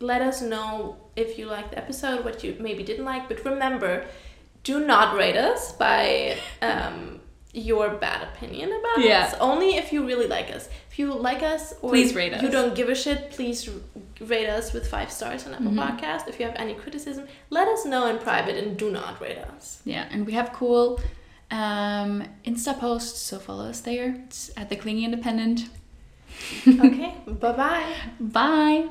Let us know if you liked the episode, what you maybe didn't like. But remember, do not rate us by um, your bad opinion about Yeah. us. Only if you really like us. If you like us or Please rate us. you don't give a shit, please rate us with five stars on Apple Mm-hmm. Podcast. If you have any criticism, let us know in private and do not rate us. Yeah, and we have cool um, Insta posts, so follow us there. It's at the Clingy Independent. Okay, bye bye. Bye.